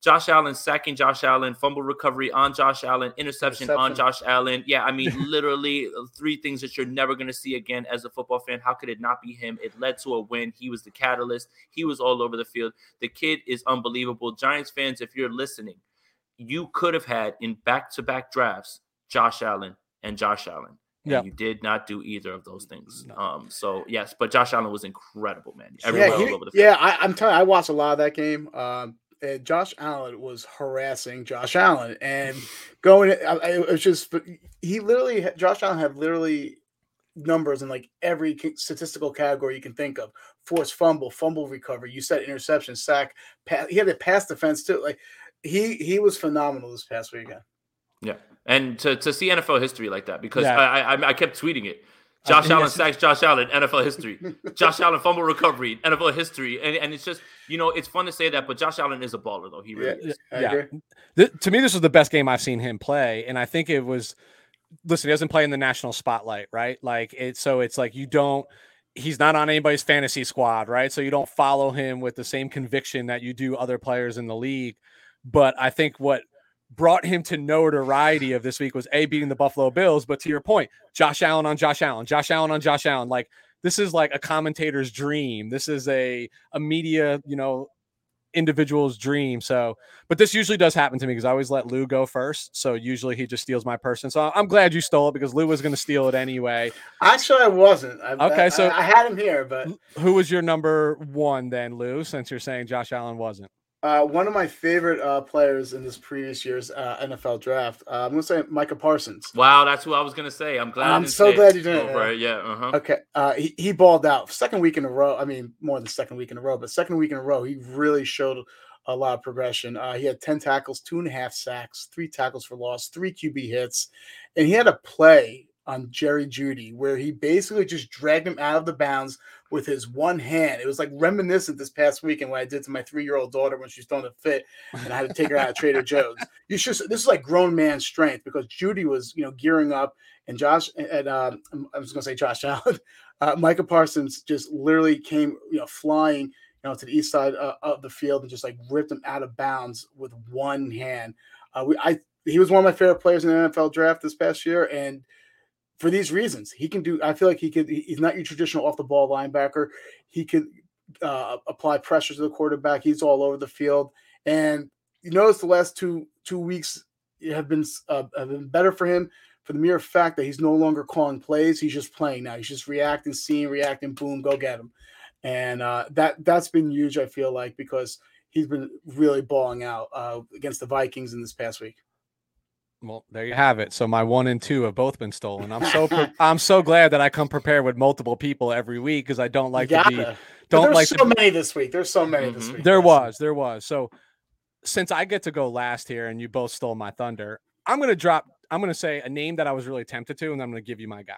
Josh Allen sacking Josh Allen, fumble recovery on Josh Allen, interception, on Josh Allen. Yeah, I mean, literally three things that you're never gonna see again as a football fan. How could it not be him? It led to a win. He was the catalyst. He was all over the field. The kid is unbelievable. Giants fans, if you're listening you could have had in back-to-back drafts Josh Allen and Josh Allen. And Yeah. you did not do either of those things. No. Um, so yes, but Josh Allen was incredible, man. yeah, Everywhere he- all over the field. yeah. I, I'm telling. you, I watched a lot of that game. Um, and Josh Allen was harassing Josh Allen and going. I, I- it was just. but He literally. Josh Allen had literally numbers in like every statistical category you can think of: forced fumble, fumble recovery. You said interception, sack. Pass, he had a pass defense too. Like he he was phenomenal this past weekend. Yeah, and to, to see NFL history like that because Yeah. I, I I kept tweeting it. Josh Allen sacks Josh Allen, NFL history. (laughs) Josh Allen fumble recovery, NFL history, and, and it's just you know it's fun to say that, but Josh Allen is a baller though. He really Yeah, is. I Yeah. agree. Th- to me, this was the best game I've seen him play, and I think it was. Listen, he doesn't play in the national spotlight, right? Like it's so it's like you don't. He's not on anybody's fantasy squad, right? So you don't follow him with the same conviction that you do other players in the league. But I think what brought him to notoriety of this week was a beating the Buffalo Bills. But to your point, Josh Allen on Josh Allen, Josh Allen on Josh Allen, like this is like a commentator's dream. This is a a media, you know, individual's dream. So, but this usually does happen to me because I always let Lou go first. So usually he just steals my person. So I'm glad you stole it because Lou was going to steal it anyway. Actually, I wasn't. I, Okay, I- so- I, had him here, but Who was your number one then, Lou? Since you're saying Josh Allen wasn't. Uh, one of my favorite uh, players in this previous year's uh, NFL draft. Uh, I'm going to say Micah Parsons. Wow, that's who I was going to say. I'm glad. I'm so glad you did. Right? Yeah. Uh-huh. Okay. Uh, he he balled out second week in a row. I mean, more than second week in a row, but second week in a row, he really showed a lot of progression. Uh, he had 10 tackles, two and a half sacks, three tackles for loss, three QB hits, and he had a play on Jerry Jeudy, where he basically just dragged him out of the bounds with his one hand. It was like reminiscent this past weekend what I did to my three year old daughter when she's throwing a fit and I had to take her out of Trader Joe's. You should this is like grown man strength because Judy was you know gearing up and Josh and um, I was gonna say Josh Allen, (laughs) uh, Micah Parsons just literally came you know flying you know to the east side uh, of the field and just like ripped him out of bounds with one hand. Uh, we I he was one of my favorite players in the NFL draft this past year and for these reasons. He can do. I feel like he could. He's not your traditional off the ball linebacker. He could uh, apply pressure to the quarterback. He's all over the field, and you notice the last two two weeks have been uh, have been better for him for the mere fact that he's no longer calling plays. He's just playing now. He's just reacting, seeing, reacting. Boom, go get him, and uh, that that's been huge. I feel like because he's been really balling out uh, against the Vikings in this past week. Well, there you have it. So my one and two have both been stolen. I'm so pre- (laughs) I'm so glad that I come prepared with multiple people every week because I don't like to be don't like so to, many this week. There's so many mm-hmm. this week. There was, there was. So since I get to go last here and you both stole my thunder, I'm gonna drop. I'm gonna say a name that I was really tempted to, and I'm gonna give you my guy.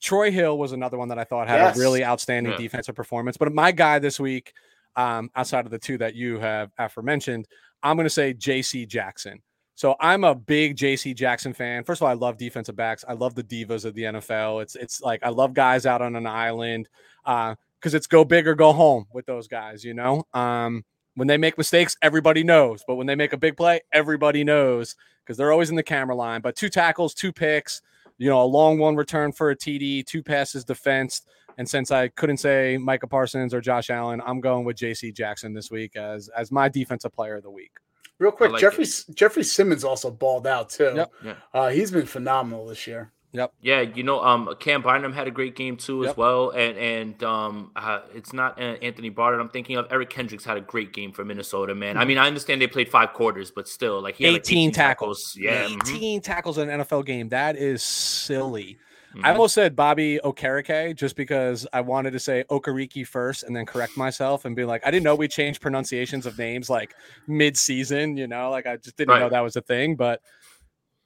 Troy Hill was another one that I thought had yes. a really outstanding yeah. defensive performance. But my guy this week, um, outside of the two that you have aforementioned, I'm gonna say J.C. Jackson. So I'm a big JC Jackson fan. First of all, I love defensive backs. I love the divas of the NFL. It's it's like I love guys out on an island because uh, it's go big or go home with those guys. You know, um, when they make mistakes, everybody knows. But when they make a big play, everybody knows because they're always in the camera line. But two tackles, two picks, you know, a long one return for a TD, two passes defensed. And since I couldn't say Micah Parsons or Josh Allen, I'm going with JC Jackson this week as as my defensive player of the week. Real quick, like Jeffrey it. Jeffrey Simmons also balled out too. Yep. Yeah. Uh, he's been phenomenal this year. Yep. Yeah, you know, um, Cam Bynum had a great game too yep. as well, and and um, uh, it's not uh, Anthony Barnard. I'm thinking of Eric Kendricks had a great game for Minnesota. Man, mm-hmm. I mean, I understand they played five quarters, but still, like he 18, like 18 tackles. tackles. Yeah, 18 mm-hmm. tackles in an NFL game. That is silly. Mm-hmm. I almost said Bobby Okereke just because I wanted to say Okariki first and then correct myself and be like, I didn't know we changed pronunciations of names like mid season, you know, like I just didn't right. know that was a thing, but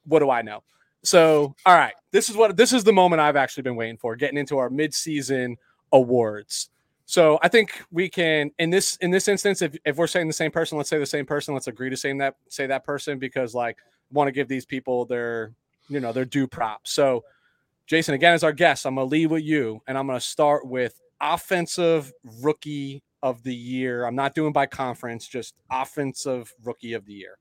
what do I know? So, all right, this is what this is the moment I've actually been waiting for, getting into our mid season awards. So I think we can in this in this instance, if, if we're saying the same person, let's say the same person, let's agree to saying that say that person because like want to give these people their you know their due props. So Jason, again, as our guest, I'm going to lead with you, and I'm going to start with offensive rookie of the year. I'm not doing by conference, just offensive rookie of the year.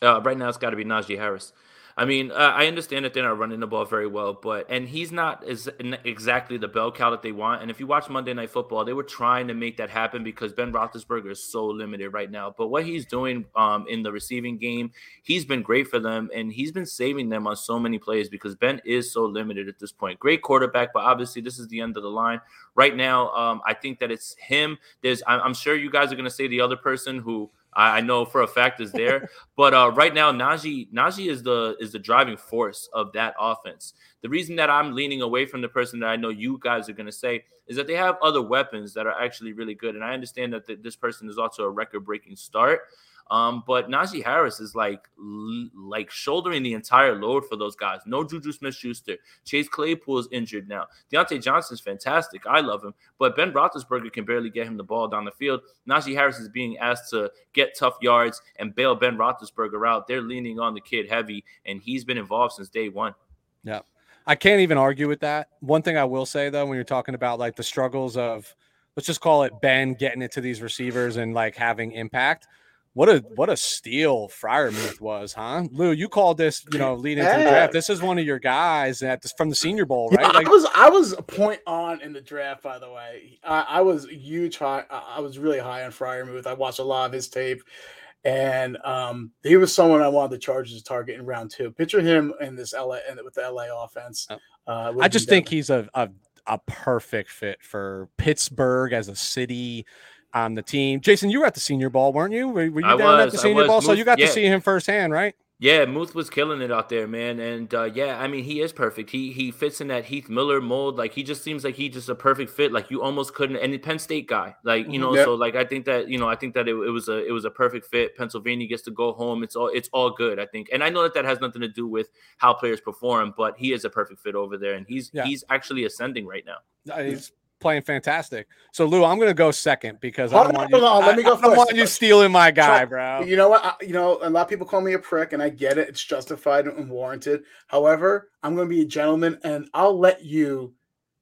Uh, right now, it's got to be Najee Harris. I mean, uh, I understand that they're not running the ball very well, but and he's not as exactly the bell cow that they want. And if you watch Monday Night Football, they were trying to make that happen because Ben Roethlisberger is so limited right now. But what he's doing um, in the receiving game, he's been great for them, and he's been saving them on so many plays because Ben is so limited at this point. Great quarterback, but obviously this is the end of the line right now. Um, I think that it's him. There's, I'm sure you guys are going to say the other person who I, I know for a fact is there. but uh, right now, Najee Najee is the is the driving force of that offense. The reason that I'm leaning away from the person that I know you guys are going to say is that they have other weapons that are actually really good. And I understand that the, this person is also a record breaking start. Um, but Najee Harris is like like shouldering the entire load for those guys. No Juju Smith Schuster. Chase Claypool is injured now. Diontae Johnson's fantastic. I love him. But Ben Roethlisberger can barely get him the ball down the field. Najee Harris is being asked to get tough yards and bail Ben Roethlisberger out. They're leaning on the kid heavy, and he's been involved since day one. Yeah. I can't even argue with that. One thing I will say though, when you're talking about like the struggles of let's just call it Ben getting it to these receivers and like having impact what a what a steal Freiermuth was, huh? Lou, you called this, you know, leading yeah. into the draft. This is one of your guys at this, from the Senior Bowl, right? Yeah, like, I was I was a point on in the draft, by the way. I, I was huge high. I was really high on Freiermuth. I watched a lot of his tape, and um, he was someone I wanted the Chargers to target in round two. Picture him in this LA with the LA offense. Oh. Uh, I just think he's a, a a perfect fit for Pittsburgh as a city on the team. Jason, you were at the Senior Bowl, weren't you? Were, were you I down at the Senior was. Bowl? So you got yeah. to see him firsthand, right? Yeah, Muth was killing it out there, man. And uh, yeah, I mean, he is perfect. He he fits in that Heath Miller mold. Like he just seems like he just a perfect fit. Like you almost couldn't. And the Penn State guy, like you know, Yep. so like I think that you know, I think that it, it was a it was a perfect fit. Pennsylvania gets to go home. It's all it's all good. I think, and I know that that has nothing to do with how players perform, but he is a perfect fit over there, and he's Yeah. he's actually ascending right now. He's playing fantastic. So Lou, I'm going to go second because I don't on, want you. hold on, let me go I don't want you stealing my guy, bro. You know what? I, you know, a lot of people call me a prick, and I get it. It's justified and warranted. However, I'm going to be a gentleman, and I'll let you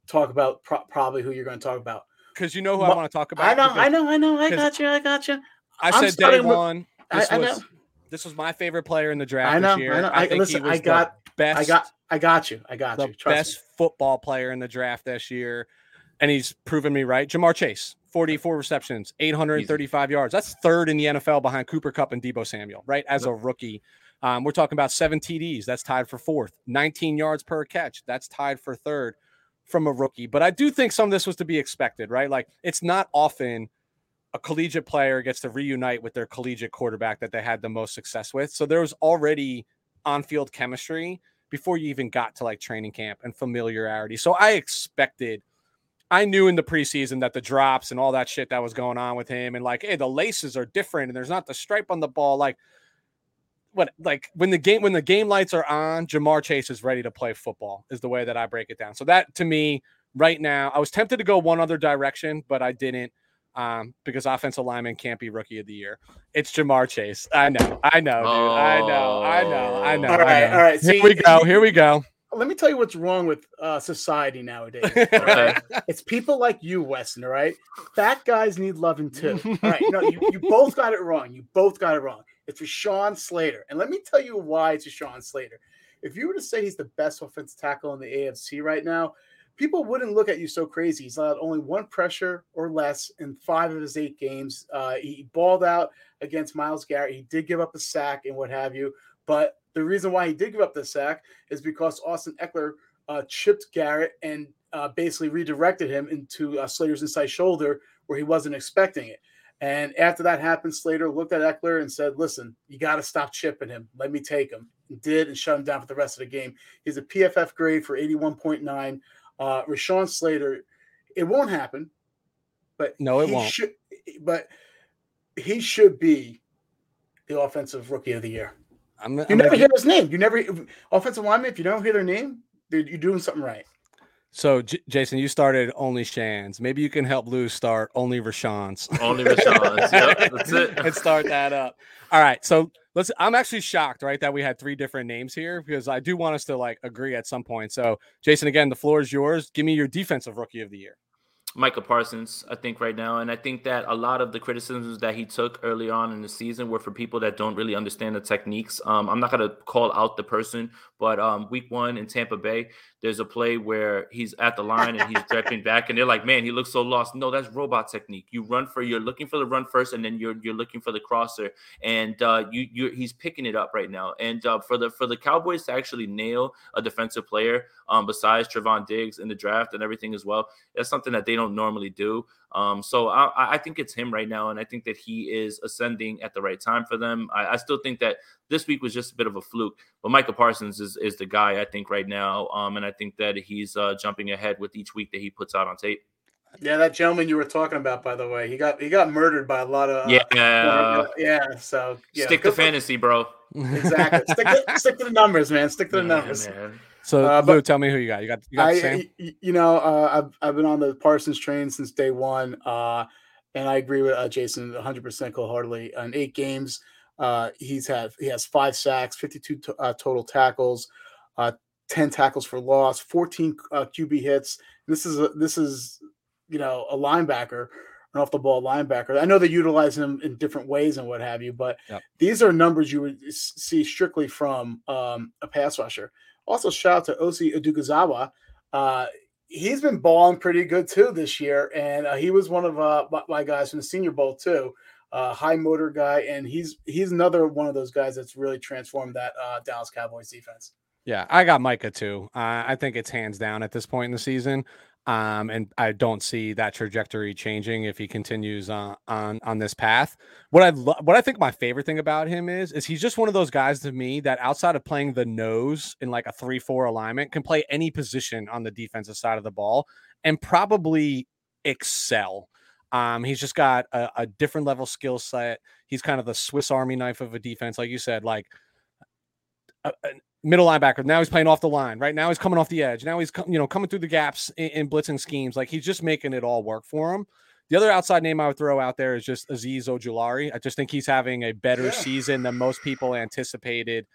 talk about pro- probably who you're going to talk about. Because you know who I want to talk about. I know, because I know, I know. I got you. I got you. I I'm said day with- one. I, This I was know. this was my favorite player in the draft I know. this year. I know. I, think listen. I got. best. I got. I got you. I got the you. Trust best football player in the draft this year, and he's proven me right. Ja'Marr Chase, 44 receptions, 835 yards. That's third in the NFL behind Cooper Kupp and Deebo Samuel, right? As a rookie. Um, we're talking about seven TDs. That's tied for fourth. 19 yards per catch. That's tied for third from a rookie. But I do think some of this was to be expected, right? Like it's not often a collegiate player gets to reunite with their collegiate quarterback that they had the most success with. So there was already on field chemistry before you even got to like training camp and familiarity. So I expected, I knew in the preseason that the drops and all that shit that was going on with him and like, hey, the laces are different and there's not the stripe on the ball. Like, what like when the game when the game lights are on, Ja'Marr Chase is ready to play football, is the way that I break it down. So that to me, right now, I was tempted to go one other direction, but I didn't um, because offensive lineman can't be rookie of the year. It's Ja'Marr Chase. I know, I know, dude. I know, I know, I know. All right, all right. Here we go. Here we go. Let me tell you what's wrong with uh, society nowadays. (laughs) Okay. It's people like you, Weston. All right, fat guys need loving too. All (laughs) right, no, you, you both got it wrong. You both got it wrong. It's Rashawn Slater, and let me tell you why it's Rashawn Slater. If you were to say he's the best offensive tackle in the AFC right now, people wouldn't look at you so crazy. He's allowed only one pressure or less in five of his eight games. Uh, he balled out against Myles Garrett. He did give up a sack and what have you, but the reason why he did give up the sack is because Austin Ekeler uh, chipped Garrett and uh, basically redirected him into uh, Slater's inside shoulder where he wasn't expecting it. And after that happened, Slater looked at Eckler and said, Listen, you got to stop chipping him. Let me take him. And did and shut him down for the rest of the game. He's a PFF grade for 81.9. Uh, Rashawn Slater, it won't happen, but No, it won't. Should, but he should be the offensive rookie of the year. I'm, You I'm gonna never hear his name. You never offensive lineman. If you don't hear their name, you're doing something right. so, J- Jason, you started only Shans. Maybe you can help Lou start only Rashawn's. Only Rashawn's. Yep, (laughs) that's it. (laughs) and start that up. All right. So let's I'm actually shocked, right, that we had three different names here because I do want us to like agree at some point. So Jason, again, the floor is yours. Give me your defensive rookie of the year. Micah Parsons, I think right now, and I think that a lot of the criticisms that he took early on in the season were for people that don't really understand the techniques. Um, I'm not gonna call out the person, but um, week one in Tampa Bay, there's a play where he's at the line and he's (laughs) stepping back, and they're like, "Man, he looks so lost." No, that's robot technique. You run for, you're looking for the run first, and then you're you're looking for the crosser, and uh, you you he's picking it up right now. And uh, for the for the Cowboys to actually nail a defensive player, um, besides Trevon Diggs in the draft and everything as well, that's something that they don't normally do. Um, so I, I think it's him right now, and I think that he is ascending at the right time for them. I, I still think that this week was just a bit of a fluke, but Michael Parsons is, is the guy I think right now, um, and I think that he's uh, jumping ahead with each week that he puts out on tape. Yeah, that gentleman you were talking about, by the way, he got he got murdered by a lot of uh, yeah, yeah. So yeah, stick to fantasy, bro. Exactly. stick, to, (laughs) stick to the numbers, man. Stick to the Yeah, numbers. man. So Uh, Lou, tell me who you got. You got you got the I, y- you know, uh, I've I've been on the Parsons train since day one, uh, and I agree with uh, Jason 100 percent wholeheartedly. In eight games, uh, he's had he has five sacks, 52 to, uh, total tackles, uh, 10 tackles for loss, 14 uh, QB hits. This is a, this is you know a linebacker, an off the ball linebacker. I know they utilize him in different ways and what have you, but Yep. these are numbers you would see strictly from um, a pass rusher. Also, shout out to Osa Odighizuwa. Uh, he's been balling pretty good too this year, and uh, he was one of uh, my, my guys from the Senior Bowl too. Uh, high motor guy, and he's he's another one of those guys that's really transformed that uh, Dallas Cowboys defense. Yeah, I got Micah too. Uh, I think it's hands down at this point in the season. Um, and I don't see that trajectory changing if he continues on on, on this path. What I lo- what I think my favorite thing about him is is he's just one of those guys to me that outside of playing the nose in like a three four alignment can play any position on the defensive side of the ball and probably excel. Um, he's just got a, a different level skill set. He's kind of the Swiss Army knife of a defense, like you said, like a, middle linebacker. Now he's playing off the line. Right now he's coming off the edge. Now he's you know coming through the gaps in, in blitzing schemes. Like he's just making it all work for him. The other outside name I would throw out there is just Azeez Ojulari. I just think he's having a better yeah. season than most people anticipated.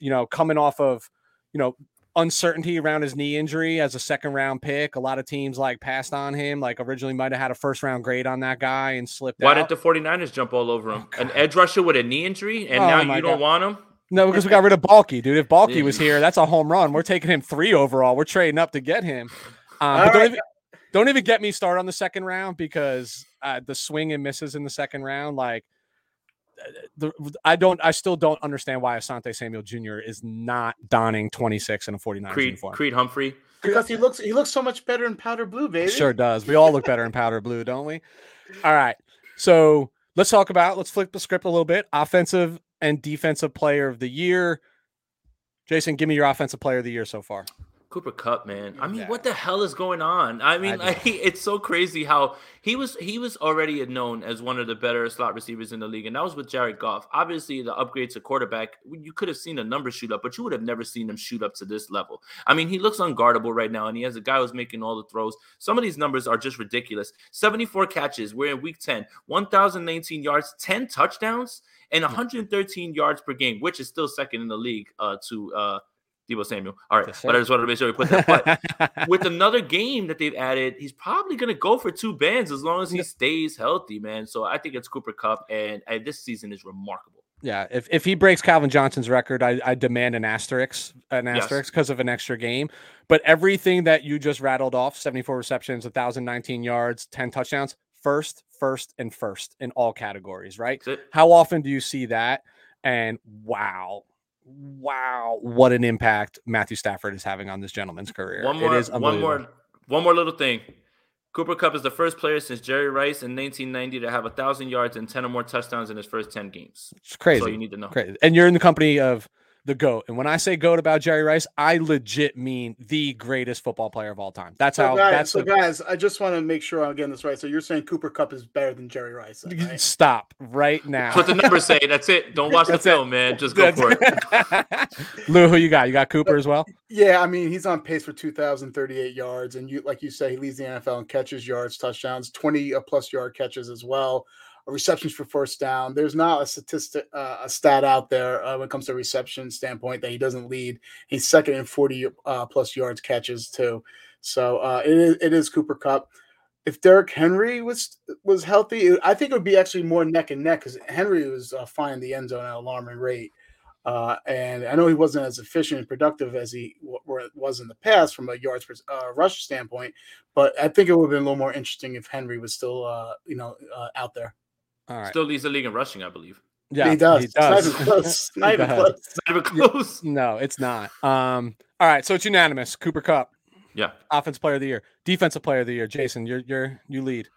You know, coming off of you know uncertainty around his knee injury as a second round pick. A lot of teams like passed on him, like originally might have had a first round grade on that guy and slipped Why out. did the 49ers jump all over him? Oh, An edge rusher with a knee injury, and oh, now you don't want him? No, because we got rid of Baalke, dude. If Baalke was here, that's a home run. We're taking him three overall. We're trading up to get him. Um, right. don't, even, don't, even, get me started on the second round because uh, the swing and misses in the second round, like the, I don't, I still don't understand why Asante Samuel Jr. is not donning 26 and a 49 Creed, uniform. Creed Humphrey. Because he looks, he looks so much better in powder blue, baby. Sure does. We all look better in powder blue, don't we? All right. So let's talk about, let's flip the script a little bit. Offensive and defensive player of the year. Jason, give me your offensive player of the year so far. Cooper Kupp, man. I mean, yeah. what the hell is going on? I mean, I (laughs) it's so crazy how he was he was already known as one of the better slot receivers in the league, and that was with Jared Goff. Obviously, the upgrade to quarterback, you could have seen the numbers shoot up, but you would have never seen them shoot up to this level. I mean, he looks unguardable right now, and he has a guy who's making all the throws. Some of these numbers are just ridiculous. 74 catches. We're in week 10, 1,019 yards, 10 touchdowns, and 113 yards per game, which is still second in the league uh, to uh, Deebo Samuel. All right, but I just wanted to make sure we put that. But (laughs) with another game that they've added, he's probably going to go for two bands as long as he stays healthy, man. So I think it's Cooper Kupp, and, and this season is remarkable. Yeah, if, if he breaks Calvin Johnson's record, I, I demand an asterisk, an asterisk because yes. of an extra game. But everything that you just rattled off 74 receptions, 1,019 yards, 10 touchdowns first, first, and first in all categories, right? How often do you see that? And wow, wow, what an impact Matthew Stafford is having on this gentleman's career. One more, one more, one more little thing. Cooper Kupp is the first player since Jerry Rice in 1990 to have a thousand yards and 10 or more touchdowns in his first 10 games. It's crazy. So you need to know. Crazy. And you're in the company of the GOAT. And when I say GOAT about Jerry Rice, I legit mean the greatest football player of all time. That's so how guys, that's so the, guys, I just want to make sure I'm getting this right. So you're saying Cooper Kupp is better than Jerry Rice. Then, right? Stop right now. That's what the numbers say. That's it. Don't watch the film, it. man. Just go for it. (laughs) Lou, who you got? You got Cooper as well? Yeah, I mean, he's on pace for 2,038 yards. And you like you say, he leads the NFL in catches, yards, touchdowns, 20 plus yard catches as well receptions for first down. There's not a statistic, uh, a stat out there uh, when it comes to reception standpoint that he doesn't lead. He's second in 40 uh, plus yards catches too. So uh, it is it is Cooper Kupp. If Derrick Henry was was healthy, I think it would be actually more neck and neck because Henry was uh, finding the end zone at an alarming rate. Uh, and I know he wasn't as efficient and productive as he w- was in the past from a yards per rush standpoint, but I think it would have been a little more interesting if Henry was still, you know, out there. All right. Still leads the league in rushing, I believe. Yeah, he does. He does. (laughs) It's not even close. Not even close. Not even close. No, it's not. Um. All right, so it's unanimous. Cooper Kupp. Yeah. Offensive player of the year, defensive player of the year. Jason, you're you're you lead.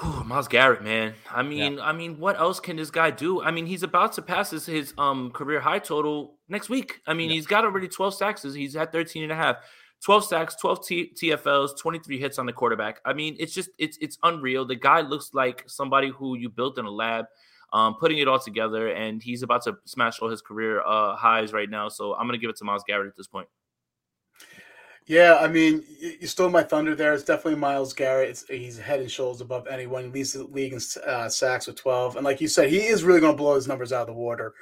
Whew, Myles Garrett, man. I mean, yeah. I mean, what else can this guy do? I mean, he's about to pass his, his um career high total next week. I mean, yeah. he's got already 12 sacks. He's had 13 and a half. 12 sacks, 12 T- TFLs, 23 hits on the quarterback. I mean, it's just it's it's unreal. The guy looks like somebody who you built in a lab, um, putting it all together, and he's about to smash all his career uh, highs right now. So I'm gonna give it to Myles Garrett at this point. Yeah, I mean, you stole my thunder there. It's definitely Myles Garrett. It's, he's head and shoulders above anyone. He leads the league in uh, sacks with 12. And like you said, he is really going to blow his numbers out of the water.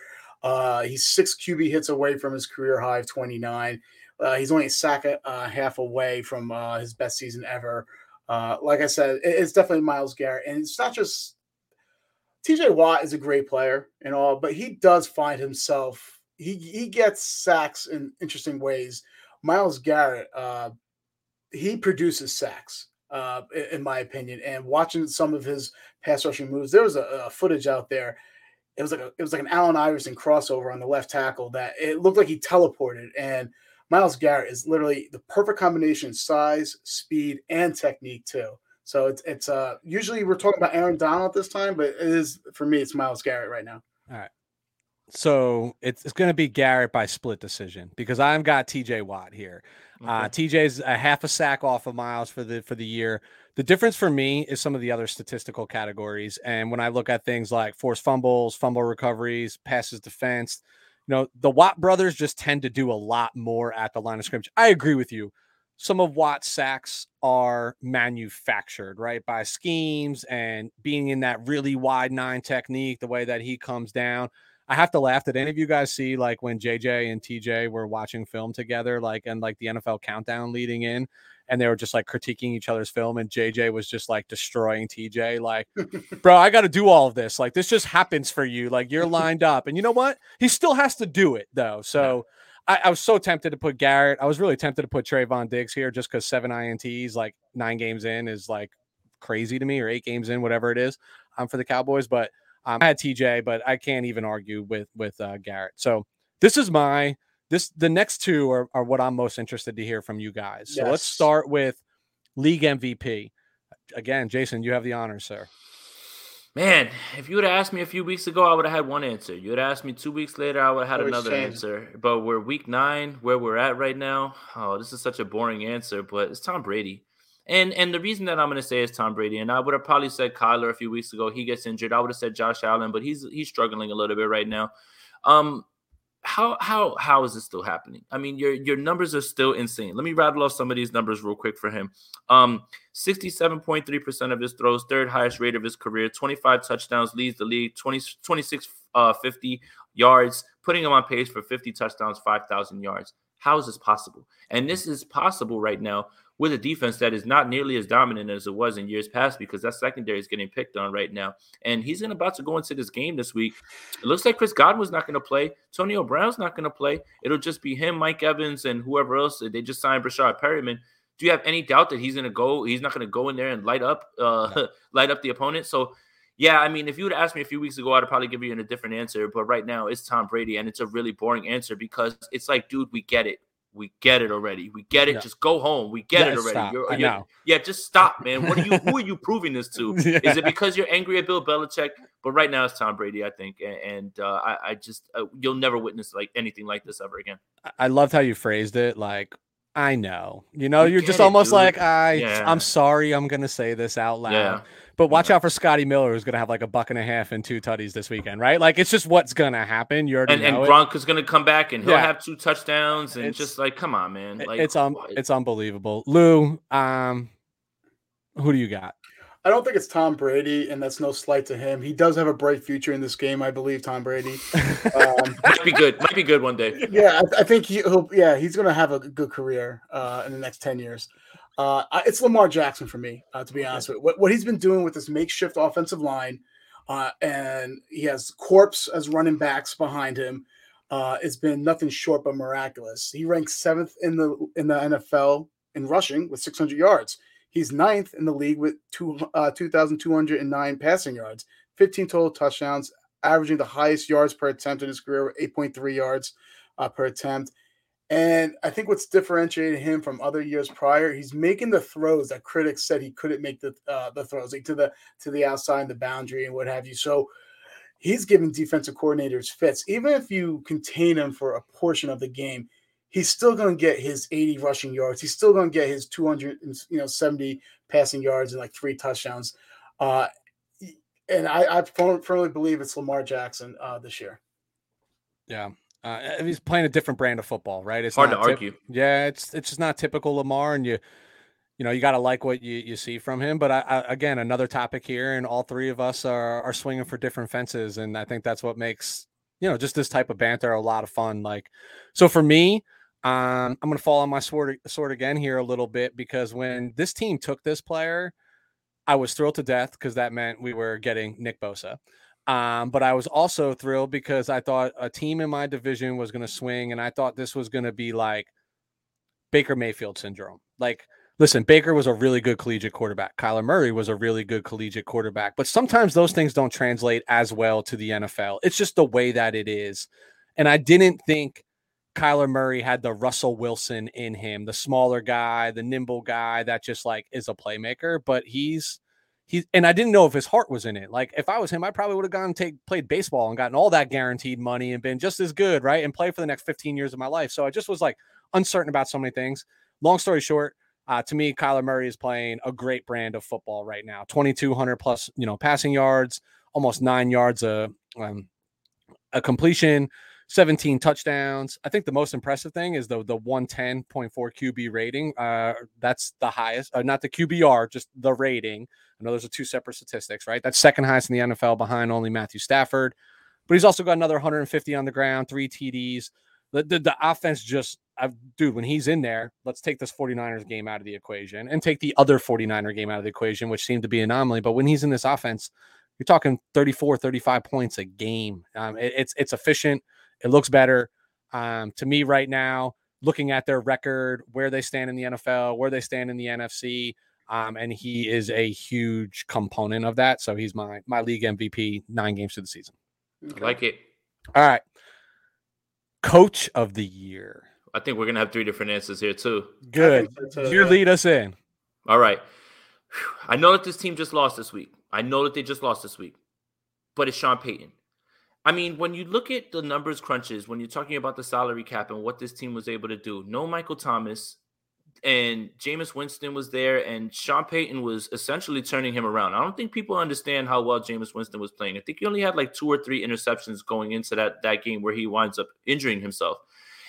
Uh, he's six QB hits away from his career high of 29. Uh, he's only a sack uh, half away from uh, his best season ever. Uh, like I said, it, it's definitely Myles Garrett, and it's not just TJ Watt is a great player and all, but he does find himself. He he gets sacks in interesting ways. Myles Garrett, uh, he produces sacks, uh, in my opinion. And watching some of his pass rushing moves, there was a, a footage out there it was like a, it was like an Allen Iverson crossover on the left tackle that it looked like he teleported and Myles Garrett is literally the perfect combination size, speed, and technique too. So it's it's uh usually we're talking about Aaron Donald at this time, but it is for me it's Myles Garrett right now. All right. So it's it's going to be Garrett by split decision because I've got TJ Watt here. Uh, okay. Uh, TJ's a half a sack off of Myles for the for the year. The difference for me is some of the other statistical categories, and when I look at things like forced fumbles, fumble recoveries, passes defense, you know, the Watt brothers just tend to do a lot more at the line of scrimmage. I agree with you. Some of Watt's sacks are manufactured, right, by schemes and being in that really wide nine technique, the way that he comes down. I have to laugh. Did any of you guys see like when JJ and TJ were watching film together, like and like the NFL countdown leading in, and they were just like critiquing each other's film, and JJ was just like destroying TJ, like, (laughs) bro, I got to do all of this. Like this just happens for you. Like you're (laughs) lined up, and you know what? He still has to do it though. So. I, I, was so tempted to put Garrett. I was really tempted to put Trevon Diggs here just because seven INTs, like nine games in, is like crazy to me, or eight games in, whatever it is, um, for the Cowboys. But um, I had TJ, but I can't even argue with with uh, Garrett. So this is my this the next two are, are what I'm most interested to hear from you guys. So yes. let's start with league MVP. Again, Jason, you have the honor, sir. Man, if you would have asked me a few weeks ago, I would have had one answer. You would have asked me two weeks later, I would have had another answer. But we're week nine, where we're at right now. Oh, this is such a boring answer, but it's Tom Brady. And and the reason that I'm going to say is Tom Brady, and I would have probably said Kyler a few weeks ago. He gets injured. I would have said Josh Allen, but he's he's struggling a little bit right now. Um, how how how is this still happening? I mean, your your numbers are still insane. Let me rattle off some of these numbers real quick for him. Um, 67.3% of his throws, third highest rate of his career, 25 touchdowns, leads the league, 20, 26 uh, 50 yards, putting him on pace for 50 touchdowns, 5,000 yards. How is this possible? And this is possible right now with a defense that is not nearly as dominant as it was in years past because that secondary is getting picked on right now. And he's about to go into this game this week. It looks like Chris Godwin's not going to play. Antonio Brown's not going to play. It'll just be him, Mike Evans, and whoever else. They just signed Breshad Perriman. Do you have any doubt that he's going to go? He's not going to go in there and light up, uh, (laughs) light up the opponent. So, yeah, I mean, if you would ask me a few weeks ago, I'd probably give you a different answer. But right now, it's Tom Brady, and it's a really boring answer because it's like, dude, we get it we get it already. We get it. Yeah. Just go home. We get yeah, it already. You're, you're, yeah, just stop, man. What are you? who are you (laughs) proving this to? yeah. Is it because you're angry at Bill Belichick? But right now it's Tom Brady, I think, and, uh, I, I, just uh, you'll never witness like anything like this ever again. I loved how you phrased it. Like I know, you know, you are just almost dude. like I. I'm sorry. I'm gonna say this out loud. But watch out for Scotty Miller, who's going to have like a buck and a half and two tutties this weekend, right? Like it's just what's going to happen. You already and, and Gronk is going to come back and he'll yeah. have two touchdowns and it's, just like, come on, man. Like it's um, it's unbelievable. Lou, um, who do you got? I don't think it's Tom Brady, and that's no slight to him. He does have a bright future in this game, I believe. Tom Brady um, (laughs) might be good. Might be good one day. Yeah, I, I think he, will Yeah, he's going to have a good career uh, in the next ten years. Uh, it's Lamar Jackson for me, uh, to be honest with you. What, what he's been doing with this makeshift offensive line, uh, and he has corpse as running backs behind him. Uh, it's been nothing short but miraculous. He ranks seventh in the in the NFL in rushing with 600 yards. He's ninth in the league with two, uh, 2,209 passing yards, 15 total touchdowns, averaging the highest yards per attempt in his career, 8.3 yards uh, per attempt. And I think what's differentiating him from other years prior, he's making the throws that critics said he couldn't make the uh, the throws like to the to the outside, the boundary, and what have you. So he's giving defensive coordinators fits. Even if you contain him for a portion of the game, he's still going to get his 80 rushing yards. He's still going to get his 200 you know 70 passing yards and like three touchdowns. Uh, and I, I firmly believe it's Lamar Jackson uh, this year. Yeah, uh, he's playing a different brand of football, right? It's hard to argue. Yeah, it's it's just not typical Lamar, and you you know you got to like what you, you see from him. But I, I, again, another topic here, and all three of us are are swinging for different fences, and I think that's what makes you know just this type of banter a lot of fun. Like, so for me, um, I'm going to fall on my sword sword again here a little bit because when this team took this player, I was thrilled to death because that meant we were getting Nick Bosa. Um, but I was also thrilled because I thought a team in my division was going to swing, and I thought this was going to be like Baker Mayfield syndrome. Like, listen, Baker was a really good collegiate quarterback. Kyler Murray was a really good collegiate quarterback, but sometimes those things don't translate as well to the NFL. It's just the way that it is. And I didn't think Kyler Murray had the Russell Wilson in him, the smaller guy, the nimble guy that just like is a playmaker, but he's he and I didn't know if his heart was in it. Like if I was him, I probably would have gone and take played baseball and gotten all that guaranteed money and been just as good, right? And play for the next 15 years of my life. So I just was like uncertain about so many things. Long story short, uh, to me, Kyler Murray is playing a great brand of football right now. 2,200 plus, you know, passing yards, almost nine yards a um, a completion, 17 touchdowns. I think the most impressive thing is the the 110.4 QB rating. Uh, that's the highest, uh, not the QBR, just the rating. I know those are two separate statistics, right? That's second highest in the NFL behind only Matthew Stafford. But he's also got another 150 on the ground, three TDs. The, the, the offense just, I've, dude, when he's in there, let's take this 49ers game out of the equation and take the other 49er game out of the equation, which seemed to be an anomaly. But when he's in this offense, you're talking 34, 35 points a game. Um, it, it's it's efficient. It looks better. Um, to me right now, looking at their record, where they stand in the NFL, where they stand in the NFC, um, and he is a huge component of that. So he's my my league MVP nine games through the season. Okay. I like it. All right. Coach of the year. I think we're gonna have three different answers here too. Good. You lead us in. All right. I know that this team just lost this week. I know that they just lost this week, but it's Sean Payton. I mean, when you look at the numbers crunches, when you're talking about the salary cap and what this team was able to do, no Michael Thomas and Jameis Winston was there, and Sean Payton was essentially turning him around. I don't think people understand how well Jameis Winston was playing. I think he only had like two or three interceptions going into that, that game where he winds up injuring himself.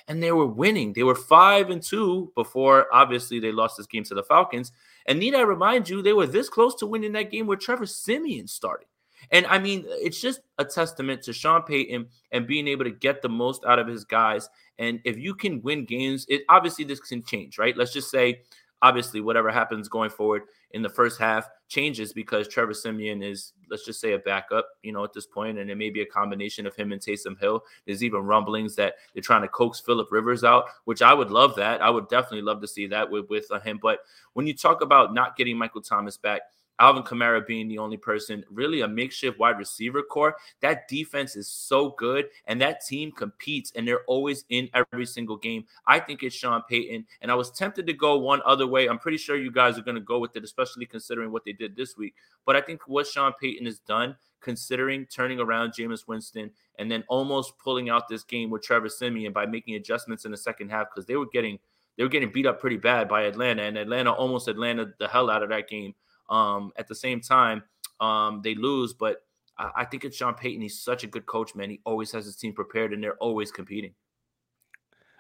And they were winning. They were five and two before obviously they lost this game to the Falcons. And need I remind you, they were this close to winning that game where Trevor Siemian started. And I mean, it's just a testament to Sean Payton and being able to get the most out of his guys. And if you can win games, it obviously this can change, right? Let's just say, obviously, whatever happens going forward in the first half changes because Trevor Siemian is, let's just say, a backup, you know, at this point, and it may be a combination of him and Taysom Hill. There's even rumblings that they're trying to coax Philip Rivers out, which I would love that. I would definitely love to see that with with uh, him. But when you talk about not getting Michael Thomas back, Alvin Kamara being the only person, really a makeshift wide receiver core. That defense is so good, and that team competes, and they're always in every single game. I think it's Sean Payton, and I was tempted to go one other way. I'm pretty sure you guys are going to go with it, especially considering what they did this week. But I think what Sean Payton has done, considering turning around Jameis Winston and then almost pulling out this game with Trevor Siemian by making adjustments in the second half because they were getting they were getting beat up pretty bad by Atlanta, and Atlanta almost Atlanta the hell out of that game. Um, at the same time, um, they lose, but I, I think it's Sean Payton. He's such a good coach, man. He always has his team prepared, and they're always competing.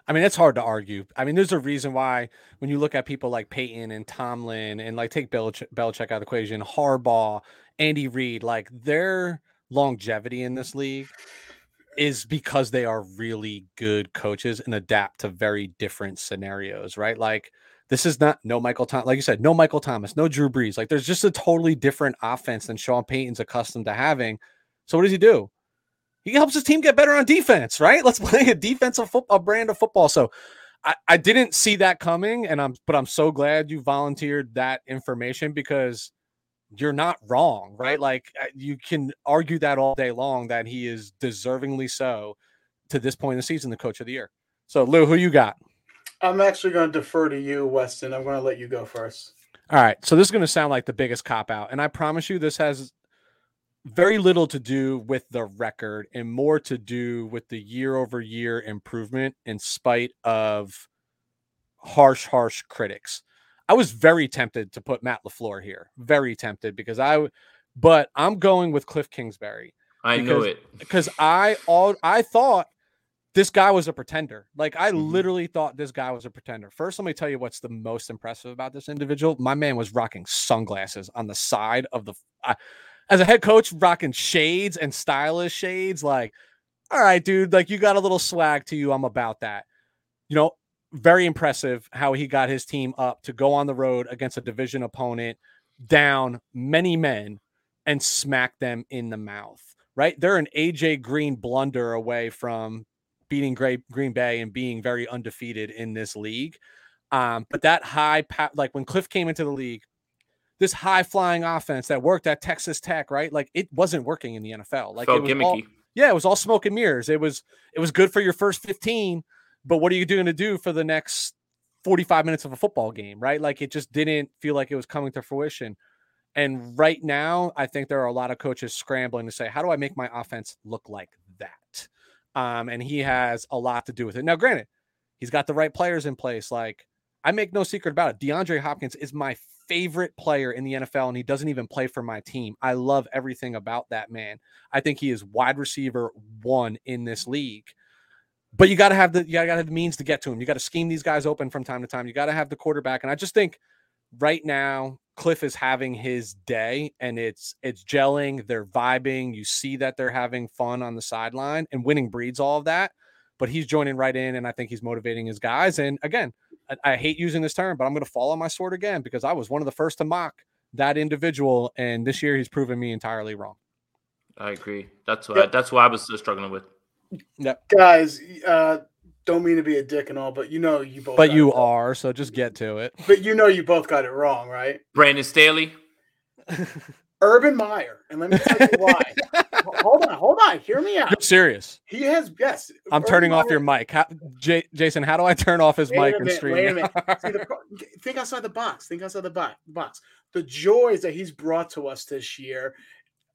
I mean, it's hard to argue. I mean, there's a reason why when you look at people like Payton and Tomlin and like take Belichick, Belichick out of the equation, Harbaugh, Andy Reid, like their longevity in this league is because they are really good coaches and adapt to very different scenarios, right? Like this is not no Michael Thomas, like you said, no Michael Thomas, no Drew Brees. Like there's just a totally different offense than Sean Payton's accustomed to having. So what does he do? He helps his team get better on defense, right? (laughs) Let's play a defensive football brand of football. So I, I didn't see that coming, and I'm but I'm so glad you volunteered that information because you're not wrong, right? Like uh, you can argue that all day long that he is deservingly so to this point in the season, the coach of the year. So Lou, who you got? I'm actually going to defer to you, Weston. I'm going to let you go first. All right. So this is going to sound like the biggest cop out. And I promise you, this has very little to do with the record and more to do with the year over year improvement in spite of harsh, harsh critics. I was very tempted to put Matt LaFleur here. Very tempted because I, but I'm going with Cliff Kingsbury. I because, know it because I all I thought this guy was a pretender. Like I mm-hmm. literally thought this guy was a pretender. First, let me tell you what's the most impressive about this individual. My man was rocking sunglasses on the side of the. Uh, as a head coach, rocking shades and stylish shades. Like, all right, dude. Like you got a little swag to you. I'm about that. You know, very impressive how he got his team up to go on the road against a division opponent, down many men, and smack them in the mouth. Right, they're an AJ Green blunder away from beating Green Bay and being very undefeated in this league. Um, but that high, like when Cliff came into the league, this high flying offense that worked at Texas Tech, right? Like it wasn't working in the NFL. Like Felt it was gimmicky. All, yeah, it was all smoke and mirrors. It was it was good for your first 15, But what are you going to do for the next 45 minutes of a football game, right? Like it just didn't feel like it was coming to fruition. And right now, I think there are a lot of coaches scrambling to say, how do I make my offense look like? Um, and he has a lot to do with it. Now, granted, he's got the right players in place. Like I make no secret about it. DeAndre Hopkins is my favorite player in the NFL, and he doesn't even play for my team. I love everything about that man. I think he is wide receiver one in this league. But you got to have the you got to have the means to get to him. You got to scheme these guys open from time to time. You got to have the quarterback, and I just think right now Cliff is having his day, and it's it's gelling. They're vibing. You see that they're having fun on the sideline, and winning breeds all of that. But he's joining right in, and I think he's motivating his guys. And again, I, I hate using this term, but I'm going to fall on my sword again because I was one of the first to mock that individual, and this year he's proven me entirely wrong. I agree. That's what yep. I, that's what I was struggling with. Yep. Guys, uh, don't mean to be a dick and all, but you know you both. But you are, so just get to it. But you know you both got it wrong, right? Brandon Staley. (laughs) Urban Meyer, and let me tell you why. (laughs) hold on, hold on. Hear me out. You're serious. He has yes. I'm Urban turning Meyer, off your mic. How, J- Jason, how do I turn off his mic and stream? Wait a minute. (laughs) See, the, think outside the box. Think outside the box. The joys that he's brought to us this year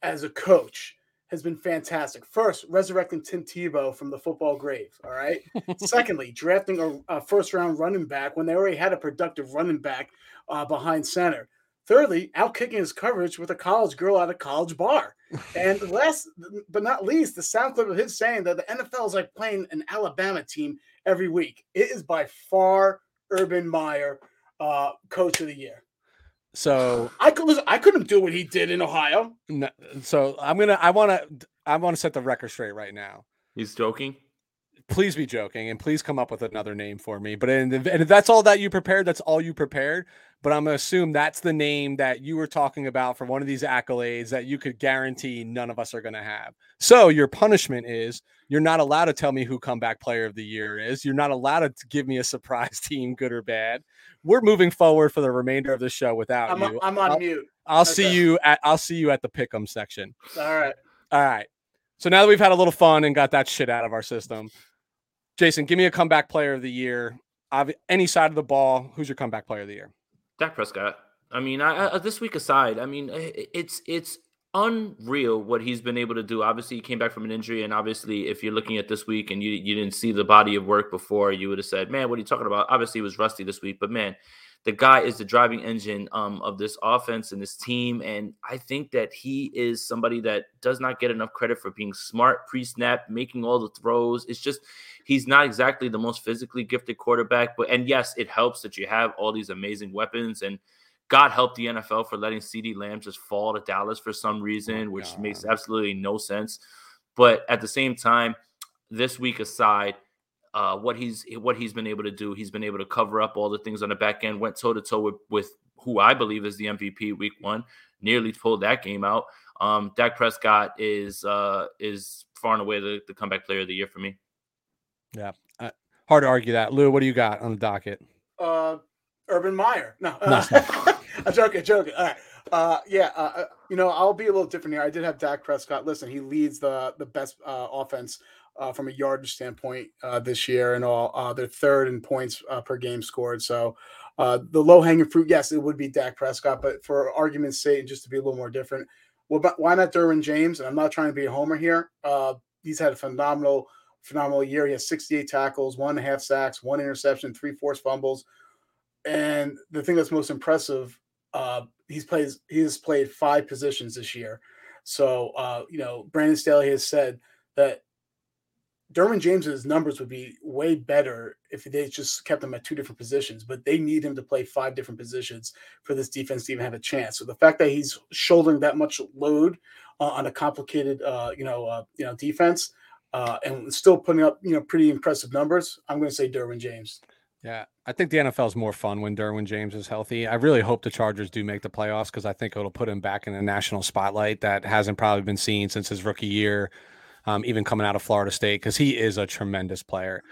as a coach has been fantastic. First, resurrecting Tim Tebow from the football grave. All right. (laughs) Secondly, drafting a, a, first round running back when they already had a productive running back uh, behind center. Thirdly, outkicking his coverage with a college girl at a college bar. (laughs) And last but not least, the sound clip of his saying that the NFL is like playing an Alabama team every week. It is by far Urban Meyer, uh, coach of the year. So I could I couldn't do what he did in Ohio. No, so I'm gonna I want to I want to set the record straight right now. He's joking please be joking and please come up with another name for me. But and if that's all that you prepared, that's all you prepared. But I'm gonna assume that's the name that you were talking about for one of these accolades that you could guarantee none of us are gonna have. So your punishment is you're not allowed to tell me who comeback player of the year is. You're not allowed to give me a surprise (laughs) team, good or bad. We're moving forward for the remainder of the show without I'm, you. I'm on I'll, mute. I'll okay. see you at I'll see you at the pick'em section. All right. All right. So now that we've had a little fun and got that shit out of our system, Jason, give me a comeback player of the year. I've, Any side of the ball, who's your comeback player of the year? Dak Prescott. I mean, I, I, uh, this week aside, I mean, it's it's unreal what he's been able to do. Obviously, he came back from an injury, and obviously, if you're looking at this week and you you didn't see the body of work before, you would have said, "Man, what are you talking about?" Obviously, he was rusty this week, but man, the guy is the driving engine um, of this offense and this team. And I think that he is somebody that does not get enough credit for being smart pre snap, making all the throws. It's just, he's not exactly the most physically gifted quarterback. But, and yes, it helps that you have all these amazing weapons. And God help the NFL for letting CeeDee Lamb just fall to Dallas for some reason, oh, which God. makes absolutely no sense. But at the same time, this week aside, uh, what he's what he's been able to do. He's been able to cover up all the things on the back end. Went toe to toe with with who I believe is the MVP week one. Nearly pulled that game out. Um, Dak Prescott is uh, is far and away the, the comeback player of the year for me. Yeah, uh, hard to argue that. Lou, what do you got on the docket? Uh, Urban Meyer. No, uh, (laughs) I'm joking, joking. All right. Uh, yeah, uh, uh, you know, I'll be a little different here. I did have Dak Prescott. Listen, he leads the the best uh, offense uh, from a yardage standpoint uh, this year and all. Uh, they're third in points uh, per game scored. So uh, the low hanging fruit, yes, it would be Dak Prescott, but for argument's sake, and just to be a little more different, but why not Derwin James? And I'm not trying to be a homer here. Uh, he's had a phenomenal, phenomenal year. He has 68 tackles, one and a half sacks, one interception, three forced fumbles. And the thing that's most impressive, he's plays he has played five positions this year. So you know, Brandon Staley has said that Derwin James's numbers would be way better if they just kept him at two different positions, but they need him to play five different positions for this defense to even have a chance. So the fact that he's shouldering that much load uh, on a complicated, uh, you know, uh, you know, defense uh, and still putting up, you know, pretty impressive numbers, I'm going to say Derwin James. Yeah, I think the NFL is more fun when Derwin James is healthy. I really hope the Chargers do make the playoffs because I think it'll put him back in a national spotlight that hasn't probably been seen since his rookie year um, even coming out of Florida State, because he is a tremendous player.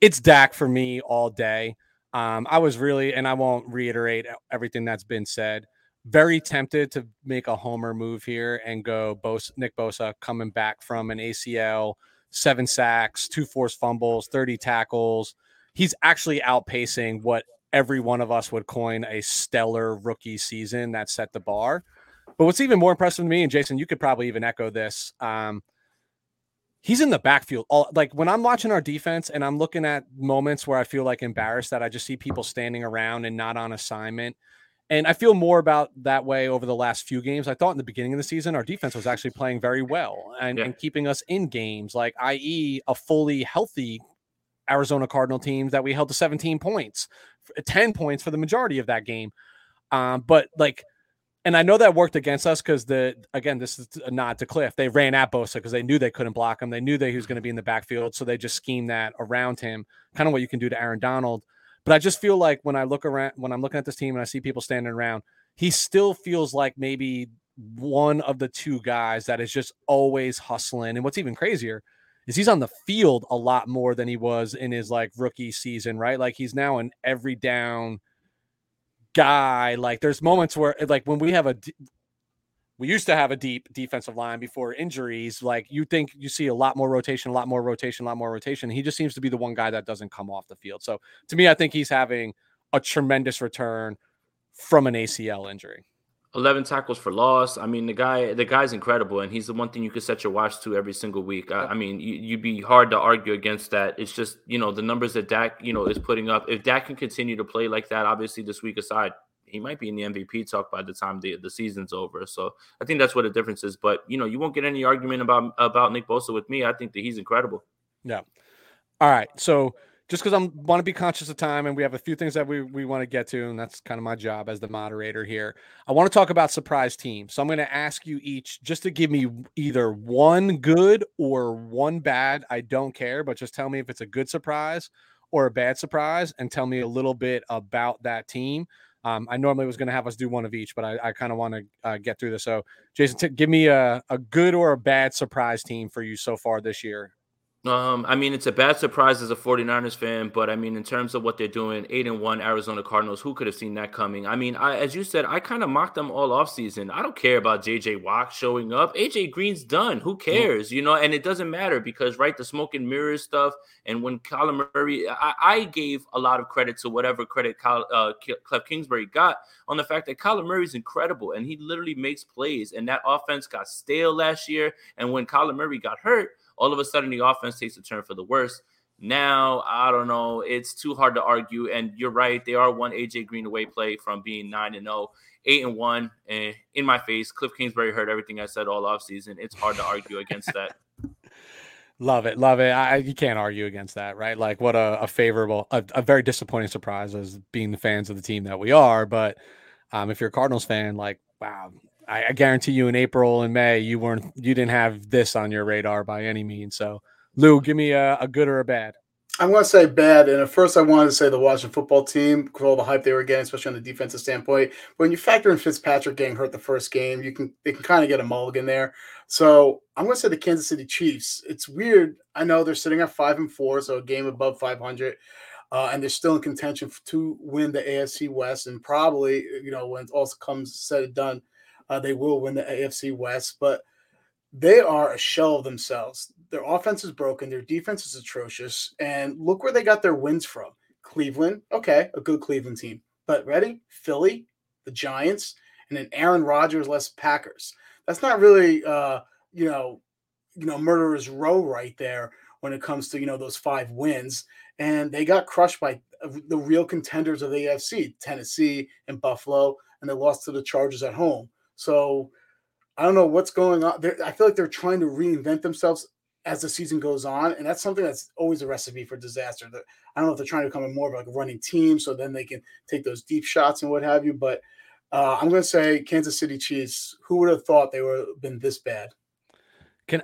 It's Dak for me all day. Um, I was really, and I won't reiterate everything that's been said, very tempted to make a homer move here and go Bosa, Nick Bosa coming back from an ACL, seven sacks, two forced fumbles, 30 tackles. he's actually outpacing what every one of us would coin a stellar rookie season that set the bar. But what's even more impressive to me, and Jason, you could probably even echo this. Um, he's in the backfield. All like when I'm watching our defense and I'm looking at moments where I feel like embarrassed that I just see people standing around and not on assignment. And I feel more about that way over the last few games. I thought in the beginning of the season, our defense was actually playing very well and, yeah. and keeping us in games, like, i.e., a fully healthy Arizona Cardinal team that we held to 17 points, 10 points for the majority of that game. Um, but like, and I know that worked against us because the again, this is a nod to Cliff. They ran at Bosa because they knew they couldn't block him. They knew that he was going to be in the backfield, so they just schemed that around him, kind of what you can do to Aaron Donald. But I just feel like when I look around, when I'm looking at this team and I see people standing around, he still feels like maybe one of the two guys that is just always hustling. And what's even crazier is he's on the field a lot more than he was in his like rookie season, right? Like he's now an every down guy. Like there's moments where like when we have a we used to have a deep defensive line before injuries. Like you think you see a lot more rotation, a lot more rotation, a lot more rotation. He just seems to be the one guy that doesn't come off the field. So to me, I think he's having a tremendous return from an ACL injury. 11 tackles for loss. I mean, the guy, the guy's incredible, and he's the one thing you can set your watch to every single week. I, I mean, you, would be hard to argue against that. It's just, you know, the numbers that Dak, you know, is putting up. If Dak can continue to play like that, obviously this week aside, he might be in the MVP talk by the time the, the season's over. So I think that's what the difference is. But you know, you won't get any argument about about Nick Bosa with me. I think that he's incredible. Yeah. All right. So just because I want to be conscious of time and we have a few things that we, we want to get to, and that's kind of my job as the moderator here. I want to talk about surprise teams. So I'm going to ask you each just to give me either one good or one bad. I don't care, but just tell me if it's a good surprise or a bad surprise and tell me a little bit about that team. Um, I normally was going to have us do one of each, but I, I kind of want to uh, get through this. So, Jason, t- give me a, a good or a bad surprise team for you so far this year um, I mean, it's a bad surprise as a 49ers fan, but I mean, in terms of what they're doing, eight and one Arizona Cardinals, who could have seen that coming? I mean, I, as you said, I kind of mocked them all off season. I don't care about JJ Watt showing up. AJ Green's done. Who cares? You know, and it doesn't matter because right, the smoke and mirrors stuff. And when Kyler Murray, I, I gave a lot of credit to whatever credit Kyle, uh, Cliff Kingsbury got on the fact that Kyler Murray's incredible and he literally makes plays. And that offense got stale last year. And when Kyler Murray got hurt all of a sudden the offense takes a turn for the worse. Now, I don't know. It's too hard to argue. And you're right. They are one AJ Green away play from being 9 and 0, 8 and 1. And in my face, Cliff Kingsbury heard everything I said all offseason. It's hard to argue against that. (laughs) Love it. Love it. I, you can't argue against that, right? Like, what a, a favorable, a, a, very disappointing surprise as being the fans of the team that we are. But um, if you're a Cardinals fan, like, wow, I, I, guarantee you in April and May you weren't you didn't have this on your radar by any means. So Lou, give me a, a good or a bad. I'm going to say bad. And at first, I wanted to say the Washington football team for all the hype they were getting, especially on the defensive standpoint. But when you factor in Fitzpatrick getting hurt the first game, you can they can kind of get a mulligan there. So I'm going to say the Kansas City Chiefs. It's weird. I know they're sitting at five and four, so a game above 500. Uh, and they're still in contention to win the AFC West, and probably, you know, when it all comes said and done, uh, they will win the AFC West, but they are a shell of themselves. Their offense is broken, their defense is atrocious, and look where they got their wins from. Cleveland, okay, a good Cleveland team, but ready? Philly, the Giants, and then Aaron Rodgers less Packers. That's not really, uh, you know, you know, murderer's row right there when it comes to you know those five wins. And they got crushed by the real contenders of the AFC, Tennessee and Buffalo, and they lost to the Chargers at home. So I don't know what's going on. They're, I feel like they're trying to reinvent themselves as the season goes on, and that's something that's always a recipe for disaster. I don't know if they're trying to become more of like a running team, so then they can take those deep shots and what have you. But uh, I'm going to say Kansas City Chiefs. Who would have thought they would have been this bad? Can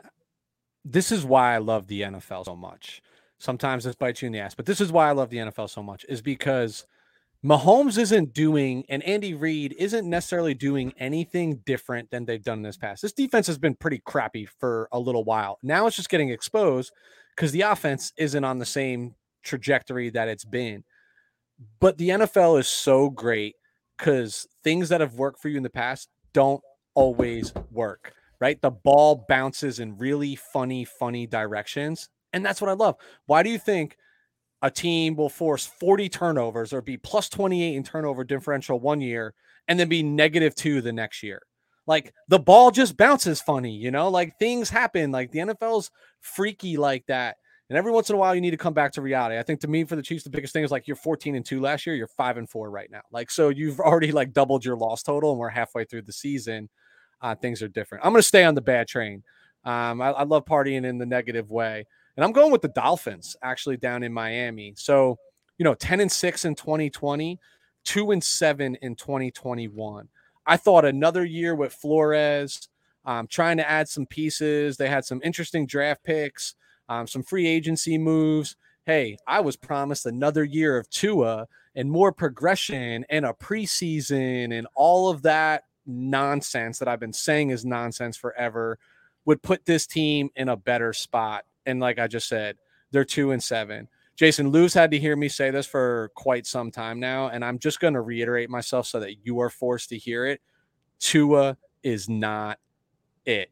this is why I love the NFL so much. Sometimes this bites you in the ass, but this is why I love the NFL so much is because Mahomes isn't doing, and Andy Reid isn't necessarily doing anything different than they've done in this past. This defense has been pretty crappy for a little while. Now it's just getting exposed because the offense isn't on the same trajectory that it's been. But the NFL is so great because things that have worked for you in the past don't always work, right? The ball bounces in really funny, funny directions. And that's what I love. Why do you think a team will force 40 turnovers or be plus 28 in turnover differential one year and then be negative two the next year. Like the ball just bounces funny, you know, like things happen. Like the NFL's freaky like that. And every once in a while, you need to come back to reality. I think to me, for the Chiefs, the biggest thing is like you're 14 and two last year, you're five and four right now. Like, so you've already like doubled your loss total, and we're halfway through the season. Uh, things are different. I'm going to stay on the bad train. Um, I, I love partying in the negative way. And I'm going with the Dolphins actually down in Miami. So, you know, 10 and 6 in 2020, 2 and 7 in 2021. I thought another year with Flores, um, trying to add some pieces. They had some interesting draft picks, um, some free agency moves. Hey, I was promised another year of Tua and more progression and a preseason and all of that nonsense that I've been saying is nonsense forever would put this team in a better spot. And like I just said, they're two and seven. Jason Lou's had to hear me say this for quite some time now, and I'm just going to reiterate myself so that you are forced to hear it. Tua is not it.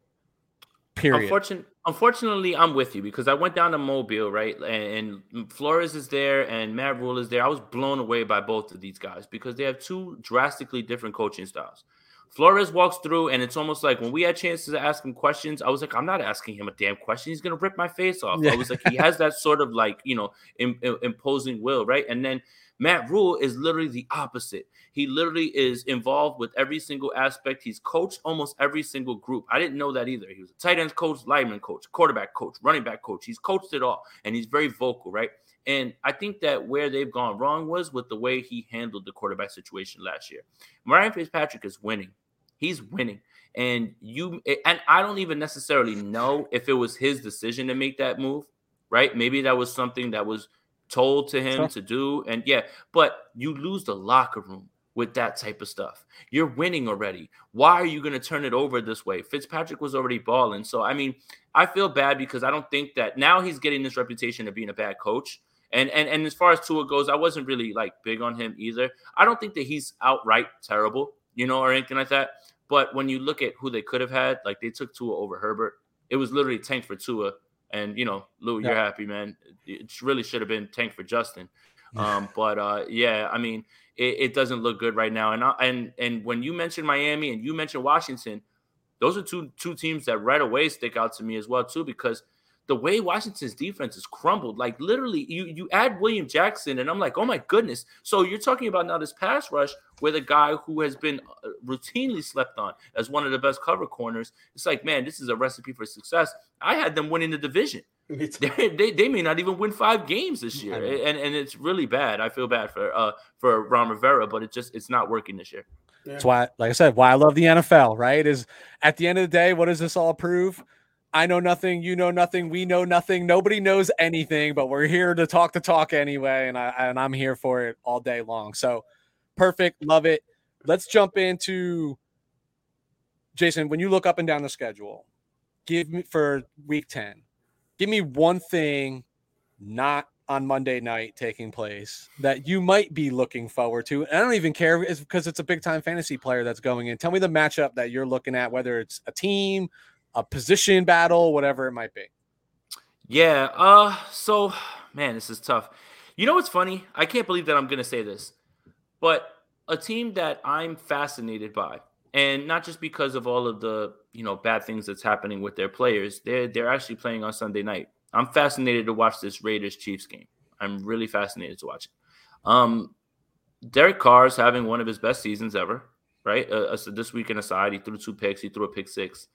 Period. Unfortunately, unfortunately, I'm with you because I went down to Mobile, right? And, and Flores is there and Matt Rhule is there. I was blown away by both of these guys because they have two drastically different coaching styles. Flores walks through, and it's almost like when we had chances to ask him questions, I was like, I'm not asking him a damn question. He's gonna rip my face off. Yeah. I was like, he has that sort of like you know Im- imposing will, right? And then Matt Rhule is literally the opposite. He literally is involved with every single aspect. He's coached almost every single group. I didn't know that either. He was a tight end coach, lineman coach, quarterback coach, running back coach. He's coached it all, and he's very vocal, right? And I think that where they've gone wrong was with the way he handled the quarterback situation last year. Ryan Fitzpatrick is winning. He's winning. And you and I don't even necessarily know if it was his decision to make that move, right? Maybe that was something that was told to him to do. And yeah, but you lose the locker room with that type of stuff. You're winning already. Why are you going to turn it over this way? Fitzpatrick was already balling. So, I mean, I feel bad because I don't think that now he's getting this reputation of being a bad coach. And and and as far as Tua goes, I wasn't really like big on him either. I don't think that he's outright terrible, you know, or anything like that. But when you look at who they could have had, like they took Tua over Herbert. It was literally tank for Tua. And you know, Lou, you're happy, man. It really should have been tank for Justin. (laughs) Um, but uh, yeah, I mean, it, it, doesn't look good right now. And I, and and when you mentioned Miami and you mentioned Washington, those are two two teams that right away stick out to me as well too because the way Washington's defense has crumbled, like literally, you you add William Jackson, and I'm like, oh my goodness. So you're talking about now this pass rush with a guy who has been uh, routinely slept on as one of the best cover corners. It's like, man, this is a recipe for success. I had them winning the division. (laughs) They, they, they, may not even win five games this year, and and it's really bad. I feel bad for uh for Ron Rivera, but it just it's not working this year. Yeah. That's why, like I said, why I love the NFL. Right? Is at the end of the day, what does this all prove? I know nothing, you know nothing, we know nothing, nobody knows anything, but we're here to talk the talk anyway, and I and I'm here for it all day long. So perfect, love it. Let's jump into Jason. When you look up and down the schedule, give me for week 10, give me one thing not on Monday night taking place that you might be looking forward to. And I don't even care because it's a big time fantasy player that's going in. Tell me the matchup that you're looking at, whether it's a team, a position battle, whatever it might be. Yeah. Uh. So, man, this is tough. You know what's funny? I can't believe that I'm going to say this, but a team that I'm fascinated by, and not just because of all of the you know bad things that's happening with their players, they're they're actually playing on Sunday night. I'm fascinated to watch this Raiders Chiefs game. I'm really fascinated to watch it. Um, Derek Carr is having one of his best seasons ever, right? Uh, so this weekend aside, he threw two picks, he threw a pick six.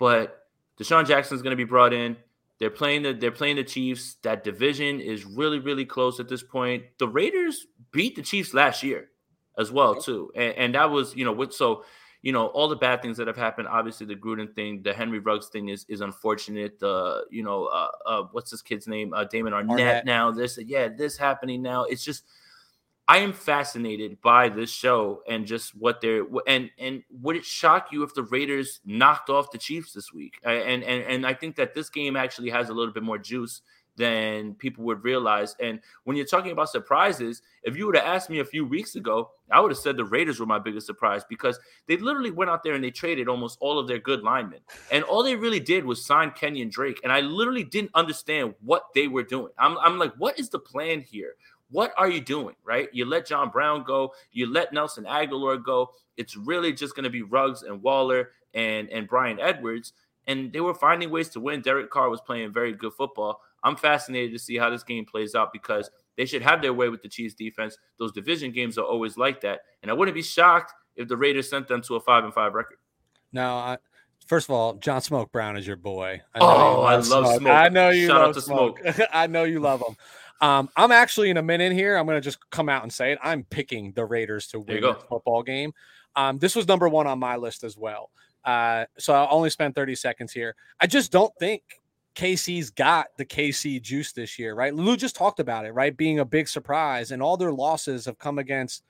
But DeSean Jackson is going to be brought in. They're playing the they're playing the Chiefs. That division is really really close at this point. The Raiders beat the Chiefs last year as well too, and, and that was you know with so you know all the bad things that have happened. Obviously the Gruden thing, the Henry Ruggs thing is is unfortunate. The you know uh, uh, what's this kid's name? Uh, Damon Arnett, Arnette. Now this yeah this happening now. It's just I am fascinated by this show and just what they're and and would it shock you if the Raiders knocked off the Chiefs this week? And and and I think that this game actually has a little bit more juice than people would realize. And when you're talking about surprises, if you would have asked me a few weeks ago, I would have said the Raiders were my biggest surprise because they literally went out there and they traded almost all of their good linemen. And all they really did was sign Kenyon Drake. And I literally didn't understand what they were doing. I'm, I'm like, what is the plan here? What are you doing? Right? You let John Brown go, you let Nelson Agholor go. It's really just going to be Ruggs and Waller and, and Bryan Edwards. And they were finding ways to win. Derek Carr was playing very good football. I'm fascinated to see how this game plays out because they should have their way with the Chiefs defense. Those division games are always like that. And I wouldn't be shocked if the Raiders sent them to a five and five record. Now, I, first of all, John Smoke Brown is your boy. I oh, I love Smoke. Smoke. I know you Shout love Smoke. Smoke. (laughs) I know you love him. Um, I'm actually in a minute here. I'm going to just come out and say it. I'm picking the Raiders to win the football game. Um, this was number one on my list as well. Uh, so I'll only spend 30 seconds here. I just don't think KC's got the KC juice this year, right? Lou just talked about it, right? Being a big surprise, and all their losses have come against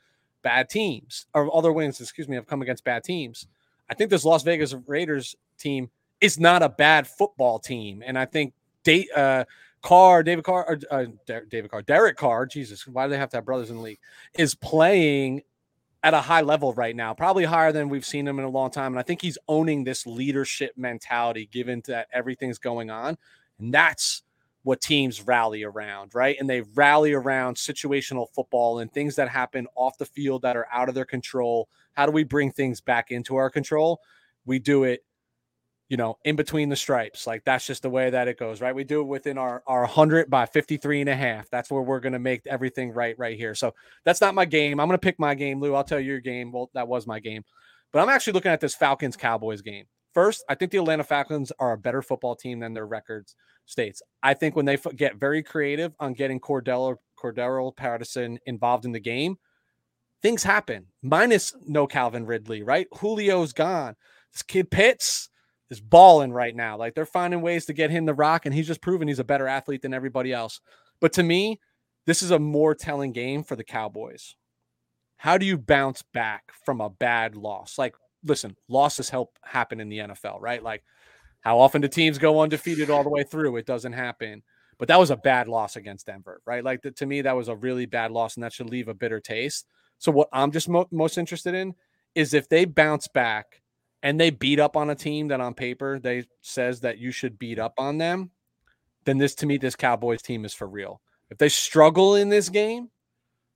bad teams, or all their wins, excuse me, have come against bad teams. I think this Las Vegas Raiders team is not a bad football team, and I think date uh, Carr, David Carr, or, uh, David Carr, Derek Carr, Jesus, why do they have to have brothers in the league? Is playing at a high level right now, probably higher than we've seen him in a long time. And I think he's owning this leadership mentality given that everything's going on. And that's what teams rally around, right? And they rally around situational football and things that happen off the field that are out of their control. How do we bring things back into our control? We do it you know, in between the stripes. Like that's just the way that it goes, right? We do it within our, our 100 by 53 and a half. That's where we're going to make everything right, right here. So that's not my game. I'm going to pick my game, Lou. I'll tell you your game. Well, that was my game. But I'm actually looking at this Falcons Cowboys game. First, I think the Atlanta Falcons are a better football team than their records states. I think when they get very creative on getting Cordell Cordarrelle Patterson involved in the game, things happen. Minus no Calvin Ridley, right? Julio's gone. This kid Pitts, is balling right now. Like they're finding ways to get him the rock, and he's just proven he's a better athlete than everybody else. But to me, this is a more telling game for the Cowboys. How do you bounce back from a bad loss? Like, listen, losses help happen in the NFL, right? Like, how often do teams go undefeated all the way through? It doesn't happen. But that was a bad loss against Denver, right? Like, the, to me, that was a really bad loss, and that should leave a bitter taste. So, what I'm just mo- most interested in is if they bounce back and they beat up on a team that on paper they says that you should beat up on them, then this to me this Cowboys team is for real. If they struggle in this game,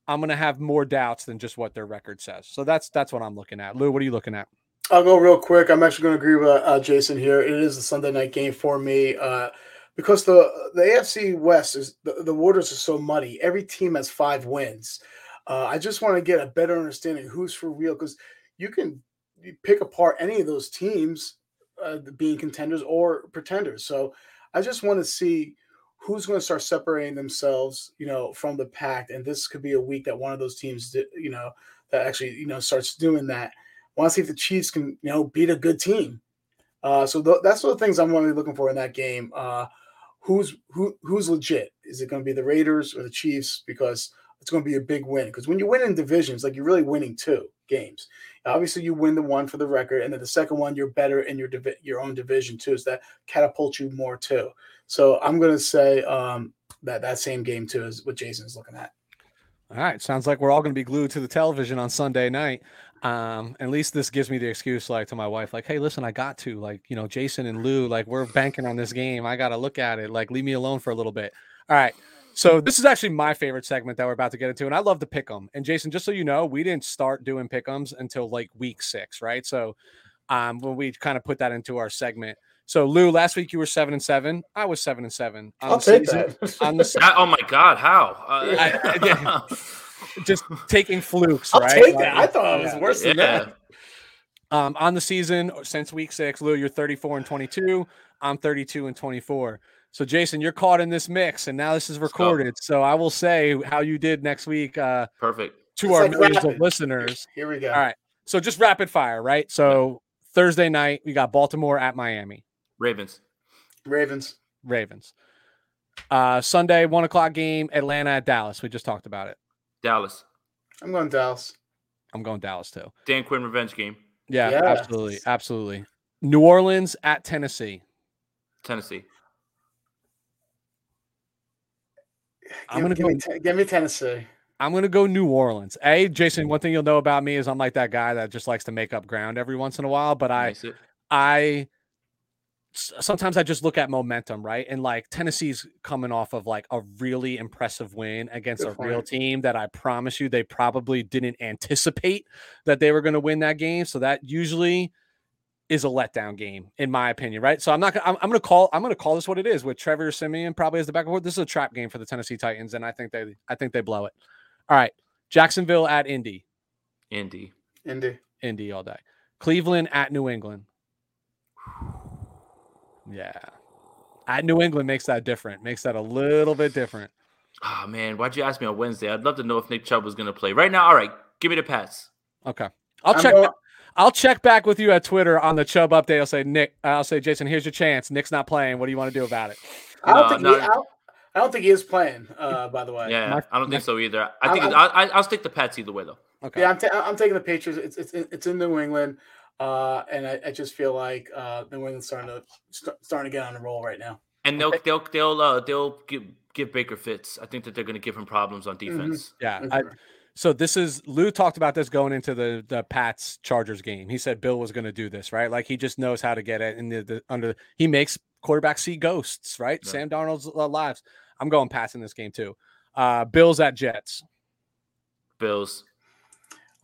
I'm to have more doubts than just what their record says. So that's that's what I'm looking at. Lou, what are you looking at? I'll go real quick. I'm actually going to agree with uh, Jason here. It is a Sunday night game for me uh, because the the AFC West is the, the waters are so muddy. Every team has five wins. Uh, I just want to get a better understanding who's for real because you can you pick apart any of those teams uh, being contenders or pretenders. So I just want to see who's going to start separating themselves, you know, from the pack. And this could be a week that one of those teams, you know, that actually, you know, starts doing that. I want to see if the Chiefs can, you know, beat a good team. Uh, so th- that's of the things I'm really looking for in that game. Uh, who's who who's legit? Is it going to be the Raiders or the Chiefs? Because it's going to be a big win. Because when you win in divisions, like you're really winning two games. Obviously, you win the one for the record, and then the second one, you're better in your divi- your own division too. So that catapults you more too. So I'm to say um, that that same game too is what Jason's looking at. All right, sounds like we're all to be glued to the television on Sunday night. Um, at least this gives me the excuse, like to my wife, like, "Hey, listen, I got to, like, you know, Jason and Lou, like, we're banking on this game. I got to look at it. Like, leave me alone for a little bit." All right. So this is actually my favorite segment that we're about to get into, and I love to pick them. And Jason, just so you know, we didn't start doing pick'ems until like week six, right? So um, when we kind of put that into our segment. So Lou, last week you were seven and seven. I was seven and seven. On I'll take season, that. on the, (laughs) oh my god, how? Uh, I, (laughs) I, yeah, (laughs) just taking flukes, I'll right? Take that. I thought it was yeah. worse than yeah. that. Um, on the season since week six, Lou, you're 34 and 22. I'm 32 and 24. So, Jason, you're caught in this mix, and now this is recorded. So, I will say how you did next week. Uh, Perfect. To it's our like millions rapid. of listeners. Here we go. All right. So, just rapid fire, right? So, Thursday night, we got Baltimore at Miami. Ravens. Ravens. Ravens. Uh, Sunday, one o'clock game, Atlanta at Dallas. We just talked about it. Dallas. I'm going Dallas. I'm going Dallas too. Dan Quinn revenge game. Yeah, yes. absolutely. Absolutely. New Orleans at Tennessee. Tennessee. I'm gonna give, go. me, te- give me Tennessee. I'm gonna go New Orleans. A Jason, one thing you'll know about me is I'm like that guy that just likes to make up ground every once in a while. But I, Nice it. I s- sometimes I just look at momentum, right? And like Tennessee's coming off of like a really impressive win against Good a real team that I promise you they probably didn't anticipate that they were going to win that game. So that usually is a letdown game, in my opinion, right? So I'm not gonna I'm, I'm gonna call I'm gonna call this what it is with Trevor Siemian probably as the back and forth. This is a trap game for the Tennessee Titans, and I think they I think they blow it. All right. Jacksonville at Indy. Indy. Indy. Indy all day. Cleveland at New England. Yeah. At New England makes that different. Makes that a little bit different. Oh man, why'd you ask me on Wednesday? I'd love to know if Nick Chubb was gonna play. Right now, all right, give me the pass. Okay. I'll I'm check going- I'll check back with you at Twitter on the Chubb update. I'll say, Nick, I'll say, Jason, here's your chance. Nick's not playing. What do you want to do about it? I don't No, think no. he, I, don't, I don't think he is playing. Uh, by the way. Yeah, my- I don't my- think so either. I I'm- think it's, I, I, I'll stick the Pats either way though. Okay. Yeah, I'm, ta- I'm taking the Patriots. It's it's it's in New England, uh, and I, I just feel like uh, New England's starting to st- starting to get on the roll right now. And they'll they'll they'll uh, they'll give give Baker fits. I think that they're gonna give him problems on defense. Yeah. I, so this is Lou talked about this going into the the Pats Chargers game. He said Bill was going to do this, right? Like he just knows how to get it in the, the under. He makes quarterbacks see ghosts, right? Yeah. Sam Darnold's uh, lives. I'm going Pats in this game too. Uh, Bills at Jets. Bills.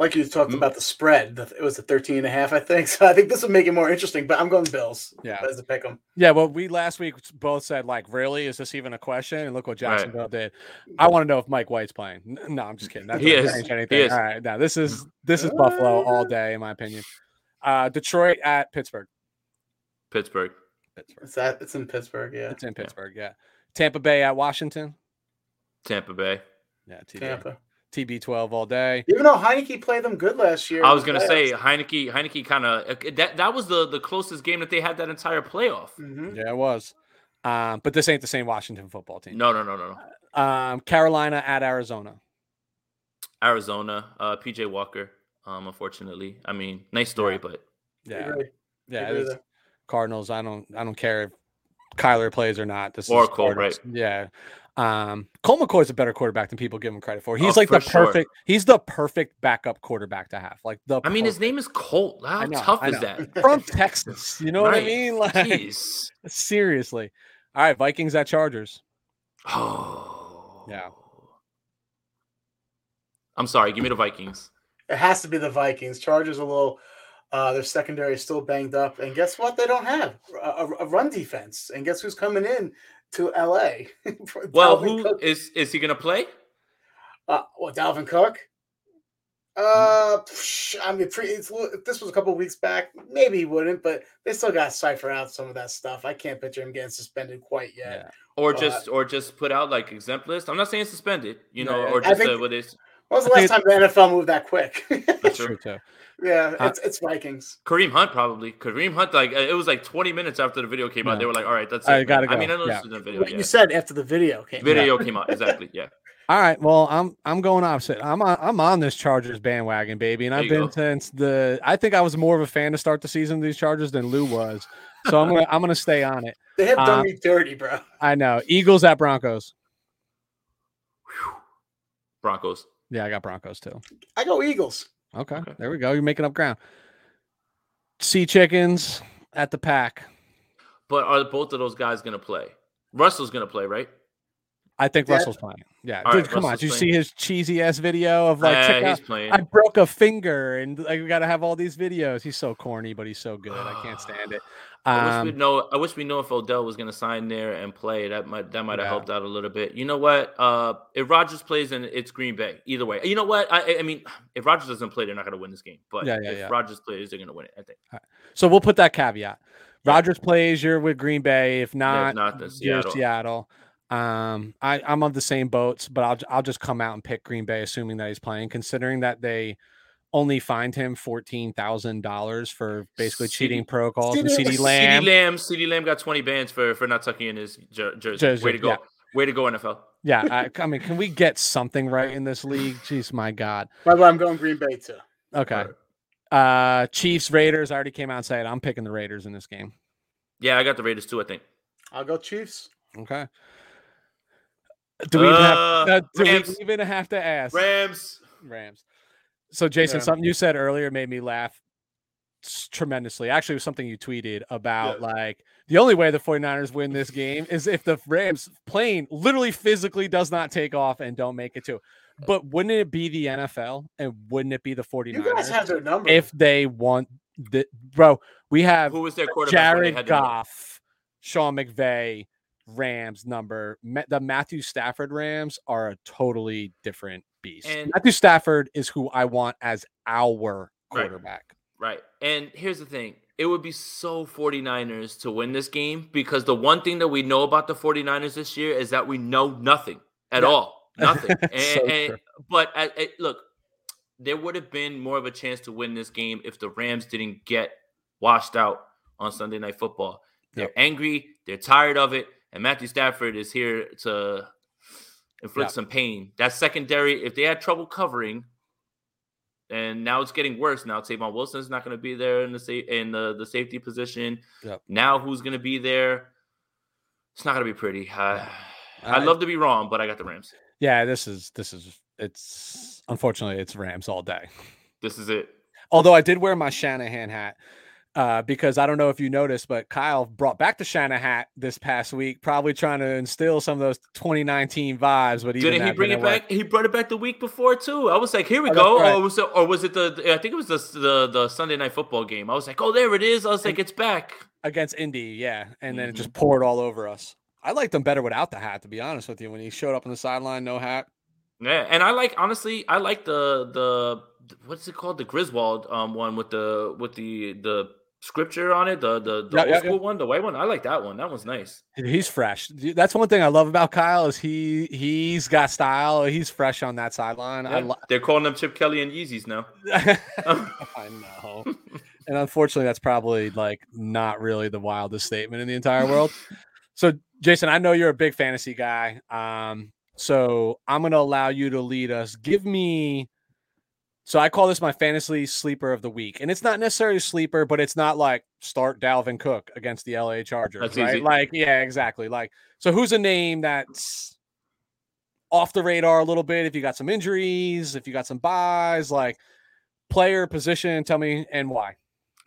Like you talked Mm. about the spread, the, it was a 13 and a half, I think. (laughs) So I think this would make it more interesting, but I'm going Bills Yeah. as a pick 'em. Yeah, well, we last week both said like, really, is this even a question? And look what Right. Jacksonville did. I want to know if Mike White's playing. No, I'm just kidding. That He doesn't is. change He anything. is. All right, now this is this is Buffalo all day, in my opinion. Uh, Detroit at Pittsburgh. Pittsburgh. Pittsburgh. It's that it's in Pittsburgh, yeah. It's in Pittsburgh. Yeah. Tampa Bay at Washington. Tampa Bay. Yeah, TB, Tampa. TB12 all day. Even though Heinicke played them good last year. I was gonna say playoffs. Heinicke. Heinicke kind of that. That was the the closest game that they had that entire playoff. Mhm. Yeah, it was. Um, but this ain't the same Washington football team. No, no, no, no, no. Um, Carolina at Arizona. Arizona. Uh, PJ Walker. Um, unfortunately, I mean, nice story, Yeah. but Yeah, Agree. yeah. It's- Cardinals. I don't. I don't care if Kyler plays or not. This Or is Cole, Cardinals. Yeah. Um, Colt McCoy's a better quarterback than people give him credit for. He's Oh, like for the sure. perfect. He's the perfect backup quarterback to have. Like the. I mean, his name is Colt. How know, tough is that? (laughs) from Texas. You know what I mean? (laughs) Like Jeez. seriously. All right, Vikings at Chargers. Oh. Yeah. I'm sorry. Give me the Vikings. It has to be the Vikings. Chargers a little. Uh, their secondary is still banged up, and guess what? They don't have a, a- a run defense. And guess who's coming in to LA? (laughs) Well, Dalvin who Cook. is is he gonna play? Uh, well, Dalvin Cook? Uh, I mean, pre, it's, if this was a couple weeks back, maybe he wouldn't, but they still got to cipher out some of that stuff. I can't picture him getting suspended quite yet. Or Uh, just or just put out like exempt list. I'm not saying suspended, you know, yeah. or just think- uh, what is When was the last time the NFL moved that quick? That's True true. too. Yeah, Uh, it's it's Vikings. Kareem Hunt probably. Kareem Hunt, like uh, it was like 20 minutes after the video came Yeah. out, they were like, "All right, that's it." I man." gotta go. I mean. I know Yeah. this is the video. What Yeah. you said after the video came. out. Video came out exactly. Yeah. (laughs) All right. Well, I'm I'm going opposite. I'm on I'm on this Chargers bandwagon, baby, and There I've been go. since the. I think I was more of a fan to start the season of these Chargers than Lou was, so I'm gonna I'm gonna stay on it. They have done Uh, me dirty, bro. (laughs) I know Eagles at Broncos. Broncos. Yeah, I got Broncos too. I go Eagles. Okay, Okay. there we go. You're making up ground. Sea chickens at the pack. But are both of those guys gonna play? Russell's gonna play, right? I think Yeah. Russell's playing. Yeah, All dude, right, come on. Did you see his cheesy ass video of like, Uh, check out, playing. I broke a finger, and like we got to have all these videos. He's so corny, but he's so good. I can't (sighs) stand it. I wish Um, we know. I wish we know if Odell was going to sign there and play. That might that might have Yeah. helped out a little bit. You know what? Uh, if Rodgers plays, then it's Green Bay. Either way, you know what? I, I- I mean, (sighs) if Rodgers doesn't play, they're not going to win this game. But Yeah, yeah, if yeah. Rodgers plays, they're going to win it. I think. So we'll put that caveat. Rodgers plays, you're with Green Bay. If Yeah, not, if not, then you're Seattle. Seattle. Um, I, I'm on the same boats, but I'll I'll just come out and pick Green Bay, assuming that he's playing, considering that they only fined him fourteen thousand dollars for basically CD cheating protocols and CD CD (laughs) CeeDee Lamb. CeeDee Lamb. CeeDee Lamb got 20 bands for for not tucking in his jer- jersey. Jersey, Way to go. yeah. Way to go, NFL. Yeah, I, I mean, can we get something right in this league? Jeez, my God. By the way, I'm going Green Bay too. Okay. Uh, Chiefs Raiders. I already came out and said I'm picking the Raiders in this game. Yeah, I got the Raiders too. I think. I'll go Chiefs. Okay. Do we, even have, Uh, uh, do we even have to ask? Rams. Rams. So, Jason, Yeah. something you said earlier made me laugh tremendously. Actually, it was something you tweeted about Yeah. like the only way the 49ers win this game is if the Rams plane literally physically does not take off and don't make it to. But wouldn't it be the NFL and wouldn't it be the 49ers You guys have their number. if they want the bro? We have Who was their quarterback? when they Jared Goff, Sean McVay, Rams number. The Matthew Stafford Rams are a totally different beast. And- Matthew Stafford is who I want as our quarterback. Right. And here's the thing. It would be so 49ers to win this game because the one thing that we know about the 49ers this year is that we know nothing at Yeah. all. Nothing. (laughs) and, So and- but uh, uh, look, there would have been more of a chance to win this game if the Rams didn't get washed out on Sunday Night Football. They're Yep. angry, they're tired of it, and Matthew Stafford is here to inflict Yeah. some pain. That secondary, if they had trouble covering, and now it's getting worse. Now Tavon Wilson's not going to be there in the sa- in the, the safety position. Yep. Now who's going to be there? It's not going to be pretty. I, I'd I- love to be wrong, but I got the Rams. Yeah, this is this is it's unfortunately it's Rams all day. This is it. Although I did wear my Shanahan hat uh, because I don't know if you noticed, but Kyle brought back the Shanahan hat this past week, probably trying to instill some of those 2019 vibes. But even Didn't he bring it work. back? He brought it back the week before too. I was like, "Here we Oh, go." right. Or was it, or was it the? I think it was the, the the Sunday night football game. I was like, "Oh, there it is." I was like, "It's back." against Indy, yeah, and then it Mm-hmm. just poured all over us. I liked him better without the hat, to be honest with you. When he showed up on the sideline, no hat. Yeah, and I like honestly, I like the the what's it called, the Griswold um one with the with the the scripture on it, the the, the Yeah, old yeah, school yeah. one, the white one. I like that one. That one's nice. He's fresh. That's one thing I love about Kyle is he he's got style. He's fresh on that sideline. Lo- They're calling them Chip Kelly and Yeezys now. (laughs) I know. (laughs) And unfortunately, that's probably like not really the wildest statement in the entire world. So, Jason, I know you're a big fantasy guy. Um, so I'm going to allow you to lead us. Give me. So I call this my fantasy sleeper of the week, and it's not necessarily a sleeper, but it's not like start Dalvin Cook against the LA Chargers, That's right? easy. Like, yeah, exactly. Like, so who's a name that's off the radar a little bit? If you got some injuries, if you got some byes, like player position, tell me and why.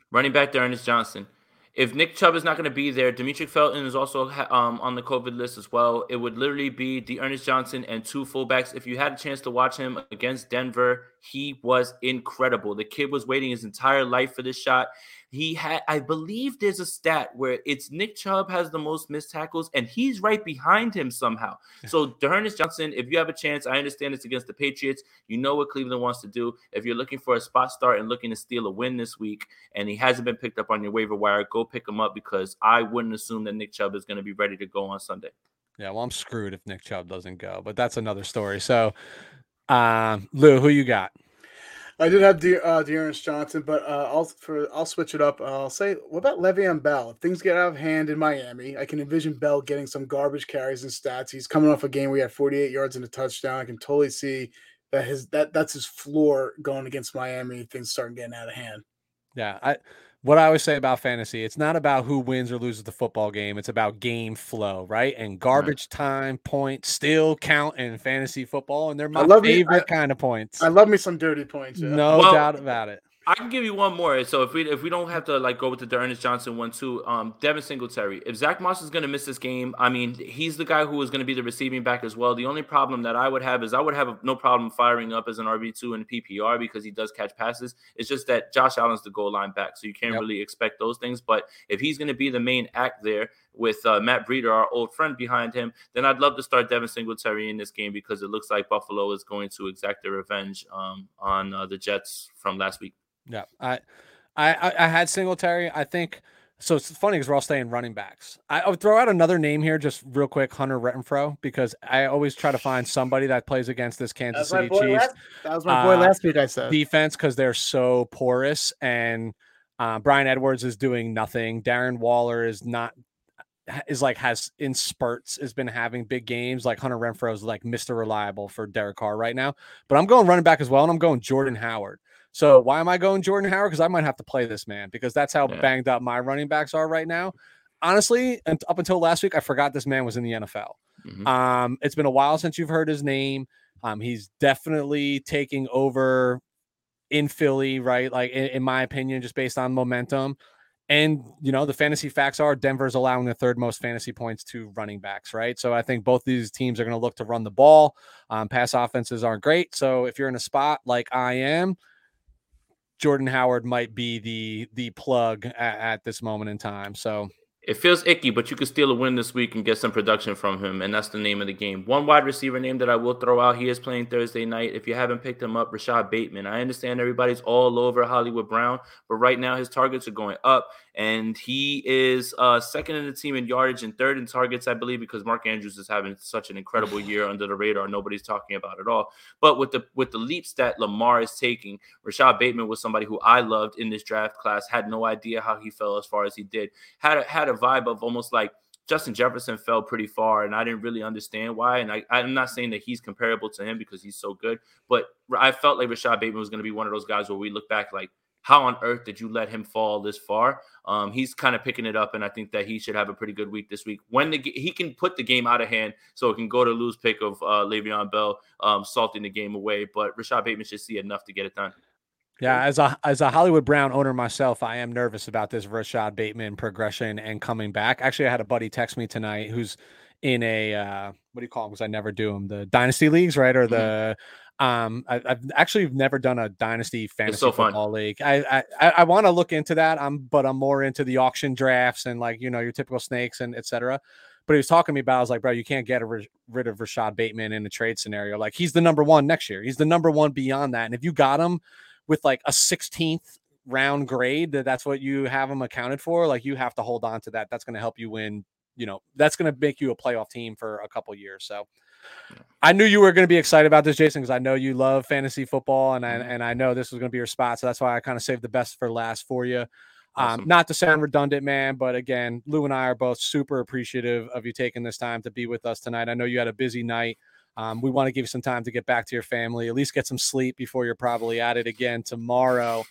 Running back Ernest Johnson. If Nick Chubb is not going to be there, Demetric Felton is also um, on the COVID list as well. It would literally be the Ernest Johnson and two fullbacks. If you had a chance to watch him against Denver, he was incredible. The kid was waiting his entire life for this shot. He had, I believe, there's a stat where it's Nick Chubb has the most missed tackles, and he's right behind him somehow. So, D'Ernest Johnson, if you have a chance, I understand it's against the Patriots. You know what Cleveland wants to do. If you're looking for a spot start and looking to steal a win this week, and he hasn't been picked up on your waiver wire, go pick him up because I wouldn't assume that Nick Chubb is going to be ready to go on Sunday. Yeah, well, I'm screwed if Nick Chubb doesn't go, but that's another story. So, um, Lou, who you got? I did have De- uh, Johnson, but uh, I'll for I'll switch it up. I'll say, what about Le'Veon Bell? If things get out of hand in Miami, I can envision Bell getting some garbage carries and stats. He's coming off a game where he had 48 yards and a touchdown. I can totally see that his that that's his floor going against Miami. Things starting getting out of hand. Yeah, I what I always say about fantasy, it's not about who wins or loses the football game. It's about game flow, right? And garbage time points still count in fantasy football, and they're my love you- favorite I- kind of points. I love me some dirty points. yeah. no Well- doubt about it. I can give you one more. So if we if we don't have to like go with the D'Ernest Johnson one too, um, Devin Singletary. If Zach Moss is going to miss this game, I mean he's the guy who is going to be the receiving back as well. The only problem that I would have is I would have no problem firing up as an RB two in PPR because he does catch passes. It's just that Josh Allen's the goal line back, so you can't Yep. really expect those things. But if he's going to be the main act there with uh, Matt Breida, our old friend behind him, then I'd love to start Devin Singletary in this game because it looks like Buffalo is going to exact their revenge um, on uh, the Jets from last week. Yeah, I, I, I- had Singletary. I think so. It's funny because we're all staying running backs. I, I would throw out another name here, just real quick, Hunter Renfrow, because I always try to find somebody that plays against this Kansas City. Chiefs Last, that was my boy Uh, last week. I said. defense because they're so porous, and uh, Bryan Edwards is doing nothing. Darren Waller is not is like has in spurts has been having big games like Hunter Renfrow is like Mr. Reliable for Derek Carr right now. But I'm going running back as well, and I'm going Jordan Howard. So why am I going Jordan Howard? Because I might have to play this man because that's how Yeah. banged up my running backs are right now. honestly, and up until last week, I forgot this man was in the NFL. Mm-hmm. Um, it's been a while since you've heard his name. Um, he's definitely taking over in Philly, right? Like in, in, my opinion, just based on momentum. And you know, the fantasy facts are Denver's allowing the third most fantasy points to running backs, right? So I think both these teams are going to look to run the ball. Um, pass offenses aren't great. So if you're in a spot like I am, Jordan Howard might be the the plug at, at this moment in time. So it feels icky, but you could steal a win this week and get some production from him, and that's the name of the game. One wide receiver name that I will throw out. He is playing Thursday night. If you haven't picked him up, Rashod Bateman. I understand everybody's all over Hollywood Brown, but right now his targets are going up, and he is uh, second in the team in yardage and third in targets, I believe, because Mark Andrews is having such an incredible (sighs) year under the radar. Nobody's talking about it all. But with the with the leaps that Lamar is taking, Rashod Bateman was somebody who I loved in this draft class. Had no idea how he fell as far as he did. Had a, had a vibe of almost like Justin Jefferson fell pretty far, and I didn't really understand why. And I, I'm not saying that he's comparable to him because he's so good, but I felt like Rashod Bateman was going to be one of those guys where we look back like, how on earth did you let him fall this far? Um, he's kind of picking it up, and I think that he should have a pretty good week this week. When the, he can put the game out of hand, so it can go to Lou's pick of uh, Le'Veon Bell, um, salting the game away. But Rashod Bateman should see enough to get it done. Yeah, as a as a Hollywood Brown owner myself, I am nervous about this Rashod Bateman progression and coming back. Actually, I had a buddy text me tonight who's in a uh, what do you call them? Because I never do them, the dynasty leagues, right? Or mm-hmm. the mm-hmm. Um, I, have actually never done a dynasty fantasy so football fun. league. I I, I want to look into that. I'm but I'm more into the auction drafts and like you know your typical snakes and etc. But he was talking to me about, I was like, bro, you can't get rid of Rashod Bateman in a trade scenario. Like he's the number one next year. He's the number one beyond that. And if you got him with like a 16th round grade that that's what you have him accounted for like you have to hold on to that that's going to help you win you know that's going to make you a playoff team for a couple years so I knew you were going to be excited about this, Jason, because I know you love fantasy football, and I, mm-hmm. and I know this was going to be your spot. So that's why I kind of saved the best for last for you. Um, awesome. Um, not to sound redundant, man, but again, Lou and I are both super appreciative of you taking this time to be with us tonight. I know you had a busy night. Um, we want to give you some time to get back to your family, at least get some sleep before you're probably at it again tomorrow.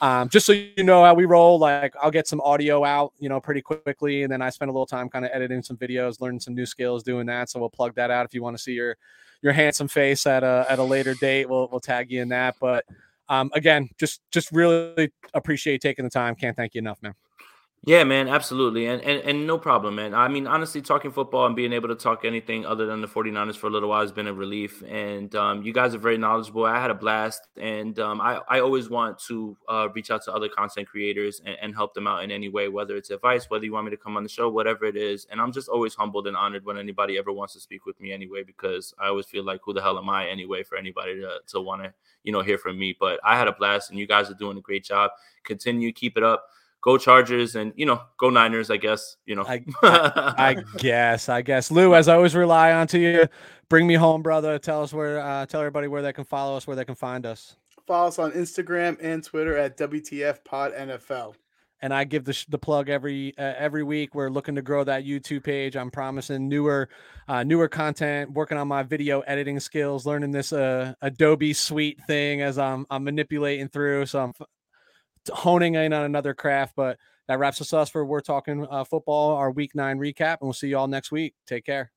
Um, just so you know how we roll, like I'll get some audio out, you know, pretty quickly, and then I spend a little time kind of editing some videos, learning some new skills doing that. So we'll plug that out if you want to see your your handsome face at a at a later date. We'll we'll tag you in that. But um, again, just just really appreciate taking the time. Can't thank you enough, man. Yeah, man, absolutely. And, and and no problem, man. I mean, honestly, talking football and being able to talk anything other than the 49ers for a little while has been a relief. And um, you guys are very knowledgeable. I had a blast. And um, I, I always want to uh, reach out to other content creators and, and, help them out in any way, whether it's advice, whether you want me to come on the show, whatever it is. And I'm just always humbled and honored when anybody ever wants to speak with me anyway, because I always feel like, who the hell am I anyway for anybody to, to want to, you know, hear from me. But I had a blast and you guys are doing a great job. Continue, keep it up go Chargers and you know go Niners. I guess you know. I, (laughs) I, I, guess. I guess. Lou, as I always rely on to you, bring me home, brother. Tell us where. Uh, tell everybody where they can follow us, where they can find us. Follow us on Instagram and Twitter at WTF Pod NFL. And I give the, sh- the plug every uh, every week. We're looking to grow that YouTube page. I'm promising newer uh, newer content. Working on my video editing skills. Learning this uh, Adobe Suite thing as I'm I'm manipulating through. So I'm honing in on another craft. But that wraps us up for We're Talking uh, Football, our week nine recap. And we'll see you all next week. Take care.